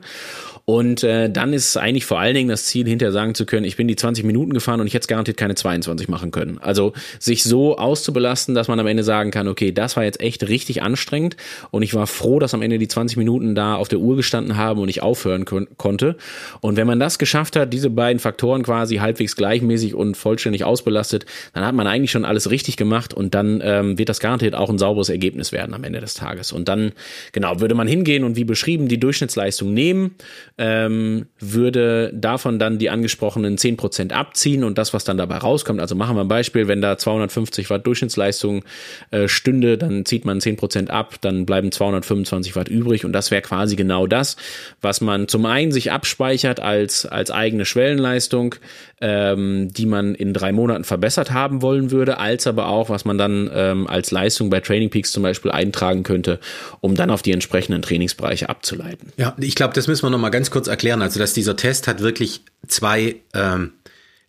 Und äh, dann ist eigentlich vor allen Dingen das Ziel, hinterher sagen zu können, ich bin die 20 Minuten gefahren und ich hätte garantiert keine 22 machen können. Also sich so auszubelasten, dass man am Ende sagen kann, okay, das war jetzt echt richtig anstrengend und ich war froh, dass am Ende die 20 Minuten da auf der Uhr gestanden haben und ich aufhören konnte. Und wenn man das geschafft hat, diese beiden Faktoren quasi halbwegs gleichmäßig und vollständig ausbelastet, dann hat man eigentlich schon alles richtig gemacht und dann ähm, wird das garantiert auch ein sauberes Ergebnis werden am Ende des Tages. Und dann, genau, würde man hingehen und wie beschrieben die Durchschnittsleistung nehmen, ähm, würde davon dann die angesprochenen 10% abziehen und das, was dann dabei rauskommt, also machen wir ein Beispiel, wenn da 250 Watt Durchschnittsleistung äh, stünde, dann zieht man 10% ab, dann bleiben 225 Watt übrig und das wäre quasi genau das, was man zum einen sich abspeichert als, als eigene Schwellenleistung, ähm, die man in drei Monaten verbessert haben wollen würde, als aber auch, was man dann ähm, als Leistung bei Training Peaks zum Beispiel eintragen könnte, um dann auf die entsprechenden Trainingsbereiche abzuleiten. Ja, ich glaube, das müssen wir nochmal ganz kurz erklären. Also, dass dieser Test hat wirklich zwei, ähm,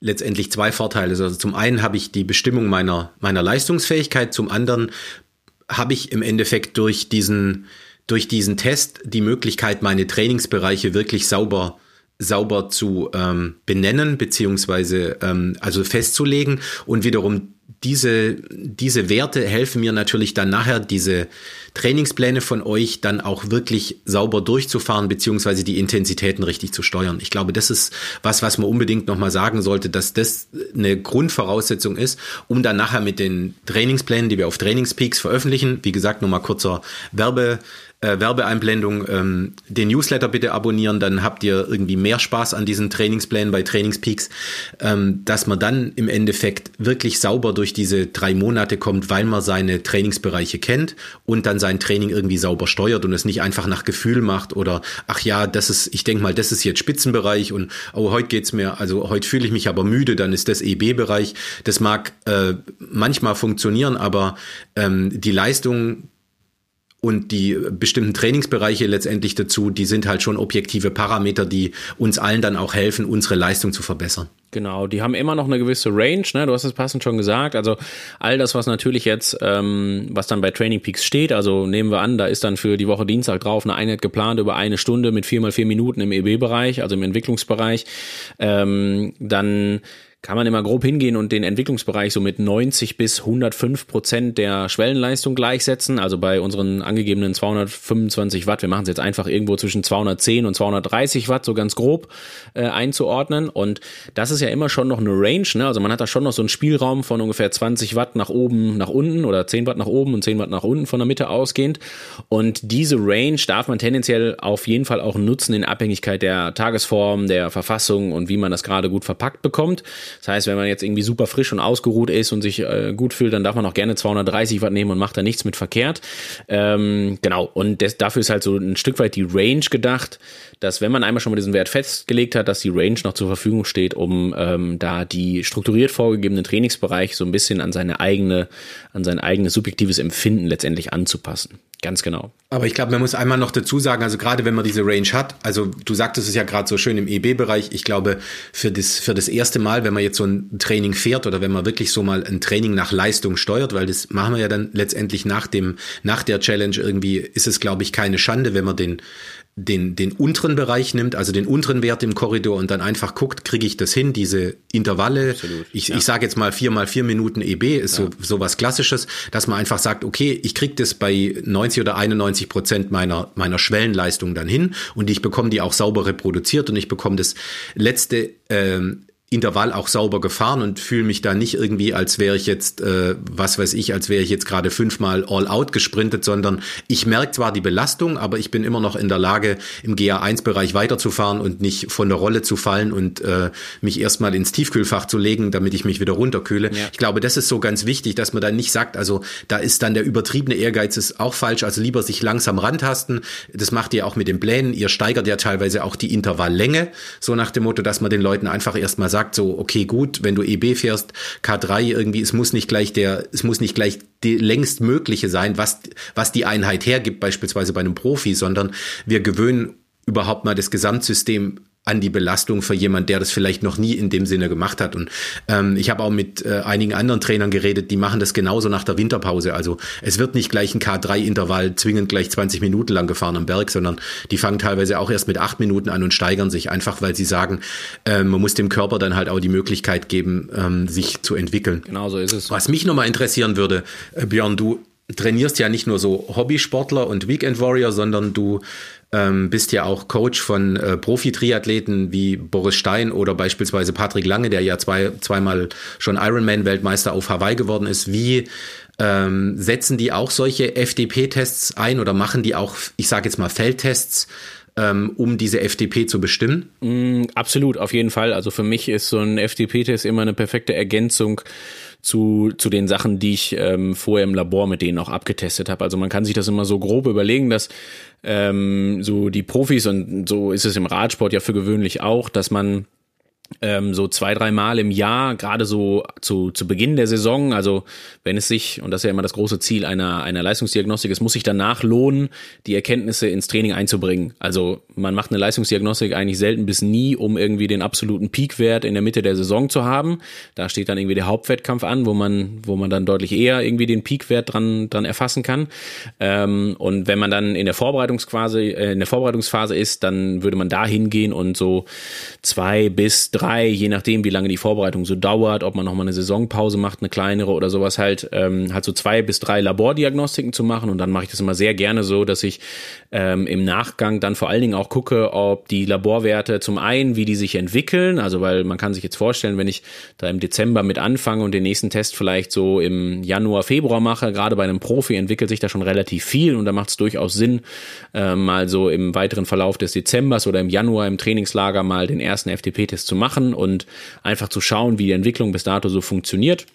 letztendlich zwei Vorteile. Also zum einen habe ich die Bestimmung meiner, meiner Leistungsfähigkeit, zum anderen habe ich im Endeffekt durch diesen, durch diesen Test die Möglichkeit, meine Trainingsbereiche wirklich sauber sauber zu ähm, benennen beziehungsweise ähm, also festzulegen und wiederum diese diese Werte helfen mir natürlich dann nachher diese Trainingspläne von euch dann auch wirklich sauber durchzufahren beziehungsweise die Intensitäten richtig zu steuern. Ich glaube, das ist was, was man unbedingt nochmal sagen sollte, dass das eine Grundvoraussetzung ist, um dann nachher mit den Trainingsplänen, die wir auf Trainingspeaks veröffentlichen, wie gesagt, nochmal kurzer Werbe äh, Werbeeinblendung, ähm, den Newsletter bitte abonnieren, dann habt ihr irgendwie mehr Spaß an diesen Trainingsplänen bei Trainingspeaks, ähm, dass man dann im Endeffekt wirklich sauber durch diese drei Monate kommt, weil man seine Trainingsbereiche kennt und dann sein Training irgendwie sauber steuert und es nicht einfach nach Gefühl macht oder ach ja, das ist, ich denke mal, das ist jetzt Spitzenbereich und oh, heute geht's mir, also heute fühle ich mich aber müde, dann ist das EB-Bereich. Das mag äh, manchmal funktionieren, aber ähm, die Leistung und die bestimmten Trainingsbereiche letztendlich dazu, die sind halt schon objektive Parameter, die uns allen dann auch helfen, unsere Leistung zu verbessern. Genau, die haben immer noch eine gewisse Range, ne? Du hast es passend schon gesagt. Also all das, was natürlich jetzt, ähm, was dann bei Training Peaks steht, also nehmen wir an, da ist dann für die Woche Dienstag drauf eine Einheit geplant über eine Stunde mit vier mal vier Minuten im EB-Bereich, also im Entwicklungsbereich. Ähm, dann kann man immer grob hingehen und den Entwicklungsbereich so mit 90 bis 105 Prozent der Schwellenleistung gleichsetzen. Also bei unseren angegebenen 225 Watt, wir machen es jetzt einfach irgendwo zwischen 210 und 230 Watt, so ganz grob äh, einzuordnen. Und das ist ja immer schon noch eine Range. Ne? Also man hat da schon noch so einen Spielraum von ungefähr 20 Watt nach oben, nach unten oder 10 Watt nach oben und 10 Watt nach unten von der Mitte ausgehend. Und diese Range darf man tendenziell auf jeden Fall auch nutzen in Abhängigkeit der Tagesform, der Verfassung und wie man das gerade gut verpackt bekommt. Das heißt, wenn man jetzt irgendwie super frisch und ausgeruht ist und sich äh, gut fühlt, dann darf man auch gerne 230 Watt nehmen und macht da nichts mit verkehrt. Ähm, genau, und das, dafür ist halt so ein Stück weit die Range gedacht, dass wenn man einmal schon mal diesen Wert festgelegt hat, dass die Range noch zur Verfügung steht, um ähm, da die strukturiert vorgegebenen Trainingsbereiche so ein bisschen an seine eigene, an sein eigenes subjektives Empfinden letztendlich anzupassen. Ganz genau. Aber ich glaube, man muss einmal noch dazu sagen, also gerade wenn man diese Range hat, also du sagtest es ja gerade so schön im EB-Bereich, ich glaube, für das, für das erste Mal, wenn man jetzt so ein Training fährt oder wenn man wirklich so mal ein Training nach Leistung steuert, weil das machen wir ja dann letztendlich nach dem, nach der Challenge irgendwie, ist es, glaube ich, keine Schande, wenn man den, den, den unteren Bereich nimmt, also den unteren Wert im Korridor und dann einfach guckt, kriege ich das hin, diese Intervalle. Absolut, ich, ja. ich sage jetzt mal vier mal vier Minuten EB ist ja. so, so was Klassisches, dass man einfach sagt, okay, ich kriege das bei 90 oder 91 Prozent meiner, meiner Schwellenleistung dann hin und ich bekomme die auch sauber reproduziert und ich bekomme das letzte ähm, Intervall auch sauber gefahren und fühle mich da nicht irgendwie, als wäre ich jetzt, äh, was weiß ich, als wäre ich jetzt gerade fünfmal all out gesprintet, sondern ich merke zwar die Belastung, aber ich bin immer noch in der Lage, im GA1-Bereich weiterzufahren und nicht von der Rolle zu fallen und äh, mich erstmal ins Tiefkühlfach zu legen, damit ich mich wieder runterkühle. Ja. Ich glaube, das ist so ganz wichtig, dass man da nicht sagt, also da ist dann der übertriebene Ehrgeiz ist auch falsch, also lieber sich langsam rantasten. Das macht ihr auch mit den Plänen. Ihr steigert ja teilweise auch die Intervalllänge, so nach dem Motto, dass man den Leuten einfach erstmal sagt, sagt so, okay, gut, wenn du EB fährst, K3 irgendwie, es muss nicht gleich der, es muss nicht gleich die längst mögliche sein, was, was die Einheit hergibt, beispielsweise bei einem Profi, sondern wir gewöhnen überhaupt mal das Gesamtsystem an die Belastung für jemand, der das vielleicht noch nie in dem Sinne gemacht hat. Und ähm, ich habe auch mit äh, einigen anderen Trainern geredet, die machen das genauso nach der Winterpause. Also es wird nicht gleich ein K3-Intervall zwingend gleich 20 Minuten lang gefahren am Berg, sondern die fangen teilweise auch erst mit acht Minuten an und steigern sich einfach, weil sie sagen, äh, man muss dem Körper dann halt auch die Möglichkeit geben, ähm, sich zu entwickeln. Genau so ist es. Was mich nochmal interessieren würde, äh, Björn, du trainierst ja nicht nur so Hobbysportler und Weekend Warrior, sondern du ähm, bist ja auch Coach von äh, Profi-Triathleten wie Boris Stein oder beispielsweise Patrick Lange, der ja zwei, zweimal schon Ironman-Weltmeister auf Hawaii geworden ist. Wie ähm, setzen die auch solche FDP-Tests ein oder machen die auch, ich sage jetzt mal, Feldtests? Ähm, um diese FDP zu bestimmen? Mm, absolut, auf jeden Fall. Also für mich ist so ein FDP-Test immer eine perfekte Ergänzung zu, zu den Sachen, die ich ähm, vorher im Labor mit denen auch abgetestet habe. Also man kann sich das immer so grob überlegen, dass ähm, so die Profis und so ist es im Radsport ja für gewöhnlich auch, dass man ähm, so zwei, drei Mal im Jahr, gerade so zu, zu Beginn der Saison, also wenn es sich, und das ist ja immer das große Ziel einer, einer Leistungsdiagnostik, es muss sich danach lohnen, die Erkenntnisse ins Training einzubringen. Also man macht eine Leistungsdiagnostik eigentlich selten bis nie, um irgendwie den absoluten Peakwert in der Mitte der Saison zu haben. Da steht dann irgendwie der Hauptwettkampf an, wo man, wo man dann deutlich eher irgendwie den Peakwert dran, dran erfassen kann. Ähm, und wenn man dann in der Vorbereitungsphase, äh, in der Vorbereitungsphase ist, dann würde man da hingehen und so zwei bis drei, je nachdem, wie lange die Vorbereitung so dauert, ob man nochmal eine Saisonpause macht, eine kleinere oder sowas halt, ähm, halt so zwei bis drei Labordiagnostiken zu machen. Und dann mache ich das immer sehr gerne so, dass ich ähm, im Nachgang dann vor allen Dingen auch gucke, ob die Laborwerte zum einen, wie die sich entwickeln. Also weil man kann sich jetzt vorstellen, wenn ich da im Dezember mit anfange und den nächsten Test vielleicht so im Januar, Februar mache, gerade bei einem Profi entwickelt sich da schon relativ viel und da macht es durchaus Sinn, äh, mal so im weiteren Verlauf des Dezembers oder im Januar im Trainingslager mal den ersten FTP-Test zu machen machen und einfach zu schauen, wie die Entwicklung bis dato so funktioniert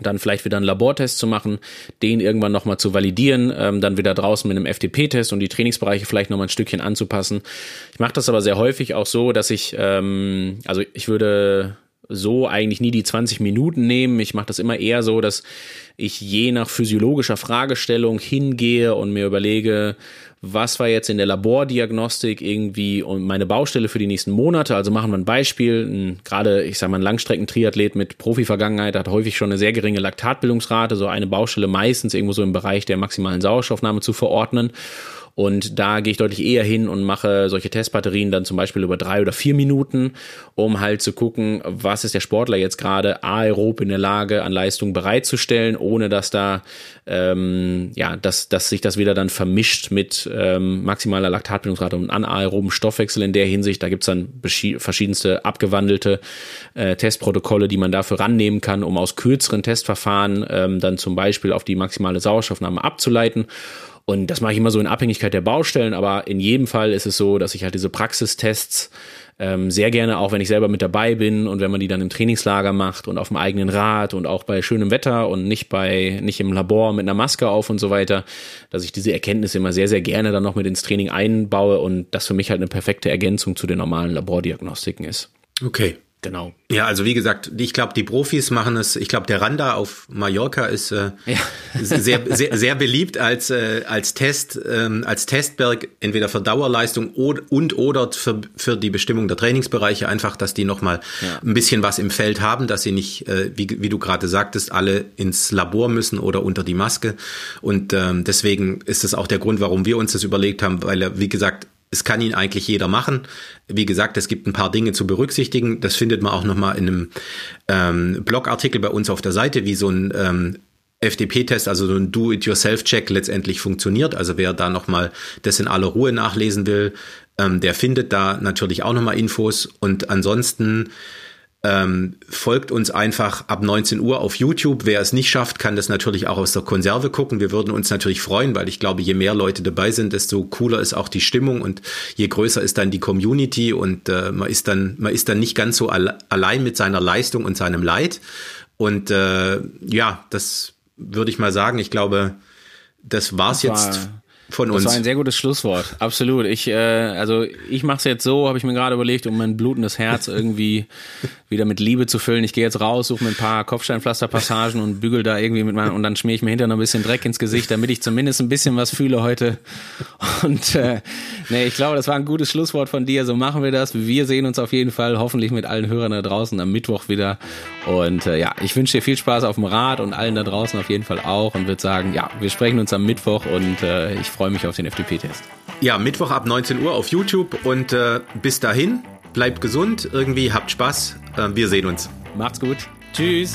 dann vielleicht wieder einen Labortest zu machen, den irgendwann nochmal zu validieren, ähm, dann wieder draußen mit einem FTP-Test und die Trainingsbereiche vielleicht nochmal ein Stückchen anzupassen. Ich mache das aber sehr häufig auch so, dass ich, ähm, also ich würde so eigentlich nie die 20 Minuten nehmen. Ich mache das immer eher so, dass ich je nach physiologischer Fragestellung hingehe und mir überlege, was war jetzt in der Labordiagnostik irgendwie und meine Baustelle für die nächsten Monate. Also machen wir ein Beispiel. Gerade, ich sage mal, ein Langstreckentriathlet mit Profi-Vergangenheit hat häufig schon eine sehr geringe Laktatbildungsrate, so eine Baustelle meistens irgendwo so im Bereich der maximalen Sauerstoffnahme zu verordnen. Und da gehe ich deutlich eher hin und mache solche Testbatterien dann zum Beispiel über drei oder vier Minuten, um halt zu gucken, was ist der Sportler jetzt gerade aerob in der Lage, an Leistung bereitzustellen, ohne dass da ähm, ja, dass, dass sich das wieder dann vermischt mit ähm, maximaler Laktatbildungsrate und anaeroben Stoffwechsel in der Hinsicht. Da gibt's dann verschiedenste abgewandelte äh, Testprotokolle, die man dafür rannehmen kann, um aus kürzeren Testverfahren ähm, dann zum Beispiel auf die maximale Sauerstoffnahme abzuleiten. Und das mache ich immer so in Abhängigkeit der Baustellen, aber in jedem Fall ist es so, dass ich halt diese Praxistests ähm, sehr gerne, auch wenn ich selber mit dabei bin und wenn man die dann im Trainingslager macht und auf dem eigenen Rad und auch bei schönem Wetter und nicht bei, nicht im Labor mit einer Maske auf und so weiter, dass ich diese Erkenntnisse immer sehr, sehr gerne dann noch mit ins Training einbaue und das für mich halt eine perfekte Ergänzung zu den normalen Labordiagnostiken ist. Okay. Genau. Ja, also wie gesagt, ich glaube, die Profis machen es. Ich glaube, der Randa auf Mallorca ist äh, ja. sehr, sehr, sehr beliebt als äh, als Test ähm, als Testberg entweder für Dauerleistung und, und oder für, für die Bestimmung der Trainingsbereiche einfach, dass die noch mal ja. ein bisschen was im Feld haben, dass sie nicht, äh, wie, wie du gerade sagtest, alle ins Labor müssen oder unter die Maske. Und ähm, deswegen ist es auch der Grund, warum wir uns das überlegt haben, weil er, wie gesagt, es kann ihn eigentlich jeder machen. Wie gesagt, es gibt ein paar Dinge zu berücksichtigen. Das findet man auch nochmal in einem ähm, Blogartikel bei uns auf der Seite, wie so ein ähm, FDP-Test, also so ein Do-it-yourself-Check letztendlich funktioniert. Also wer da nochmal das in aller Ruhe nachlesen will, ähm, der findet da natürlich auch nochmal Infos. Und ansonsten ähm, folgt uns einfach ab 19 Uhr auf YouTube. Wer es nicht schafft, kann das natürlich auch aus der Konserve gucken. Wir würden uns natürlich freuen, weil ich glaube, je mehr Leute dabei sind, desto cooler ist auch die Stimmung und je größer ist dann die Community und äh, man ist dann man ist dann nicht ganz so alle allein mit seiner Leistung und seinem Leid. Und äh, ja, das würde ich mal sagen. Ich glaube, das war's das war jetzt von uns. Das war ein sehr gutes Schlusswort. Absolut. Ich, äh, also ich mache es jetzt so, habe ich mir gerade überlegt, um mein blutendes Herz irgendwie wieder mit Liebe zu füllen. Ich gehe jetzt raus, suche mir ein paar Kopfsteinpflasterpassagen und bügel da irgendwie mit meinem und dann schmier ich mir hinterher noch ein bisschen Dreck ins Gesicht, damit ich zumindest ein bisschen was fühle heute. Und äh, nee, ich glaube, das war ein gutes Schlusswort von dir. So machen wir das. Wir sehen uns auf jeden Fall hoffentlich mit allen Hörern da draußen am Mittwoch wieder. Und äh, ja, ich wünsche dir viel Spaß auf dem Rad und allen da draußen auf jeden Fall auch und würde sagen, ja, wir sprechen uns am Mittwoch und äh, ich freue mich auf den FDP-Test. Ja, Mittwoch ab 19 Uhr auf YouTube und äh, bis dahin, bleibt gesund, irgendwie habt Spaß. Äh, wir sehen uns. Macht's gut. Tschüss.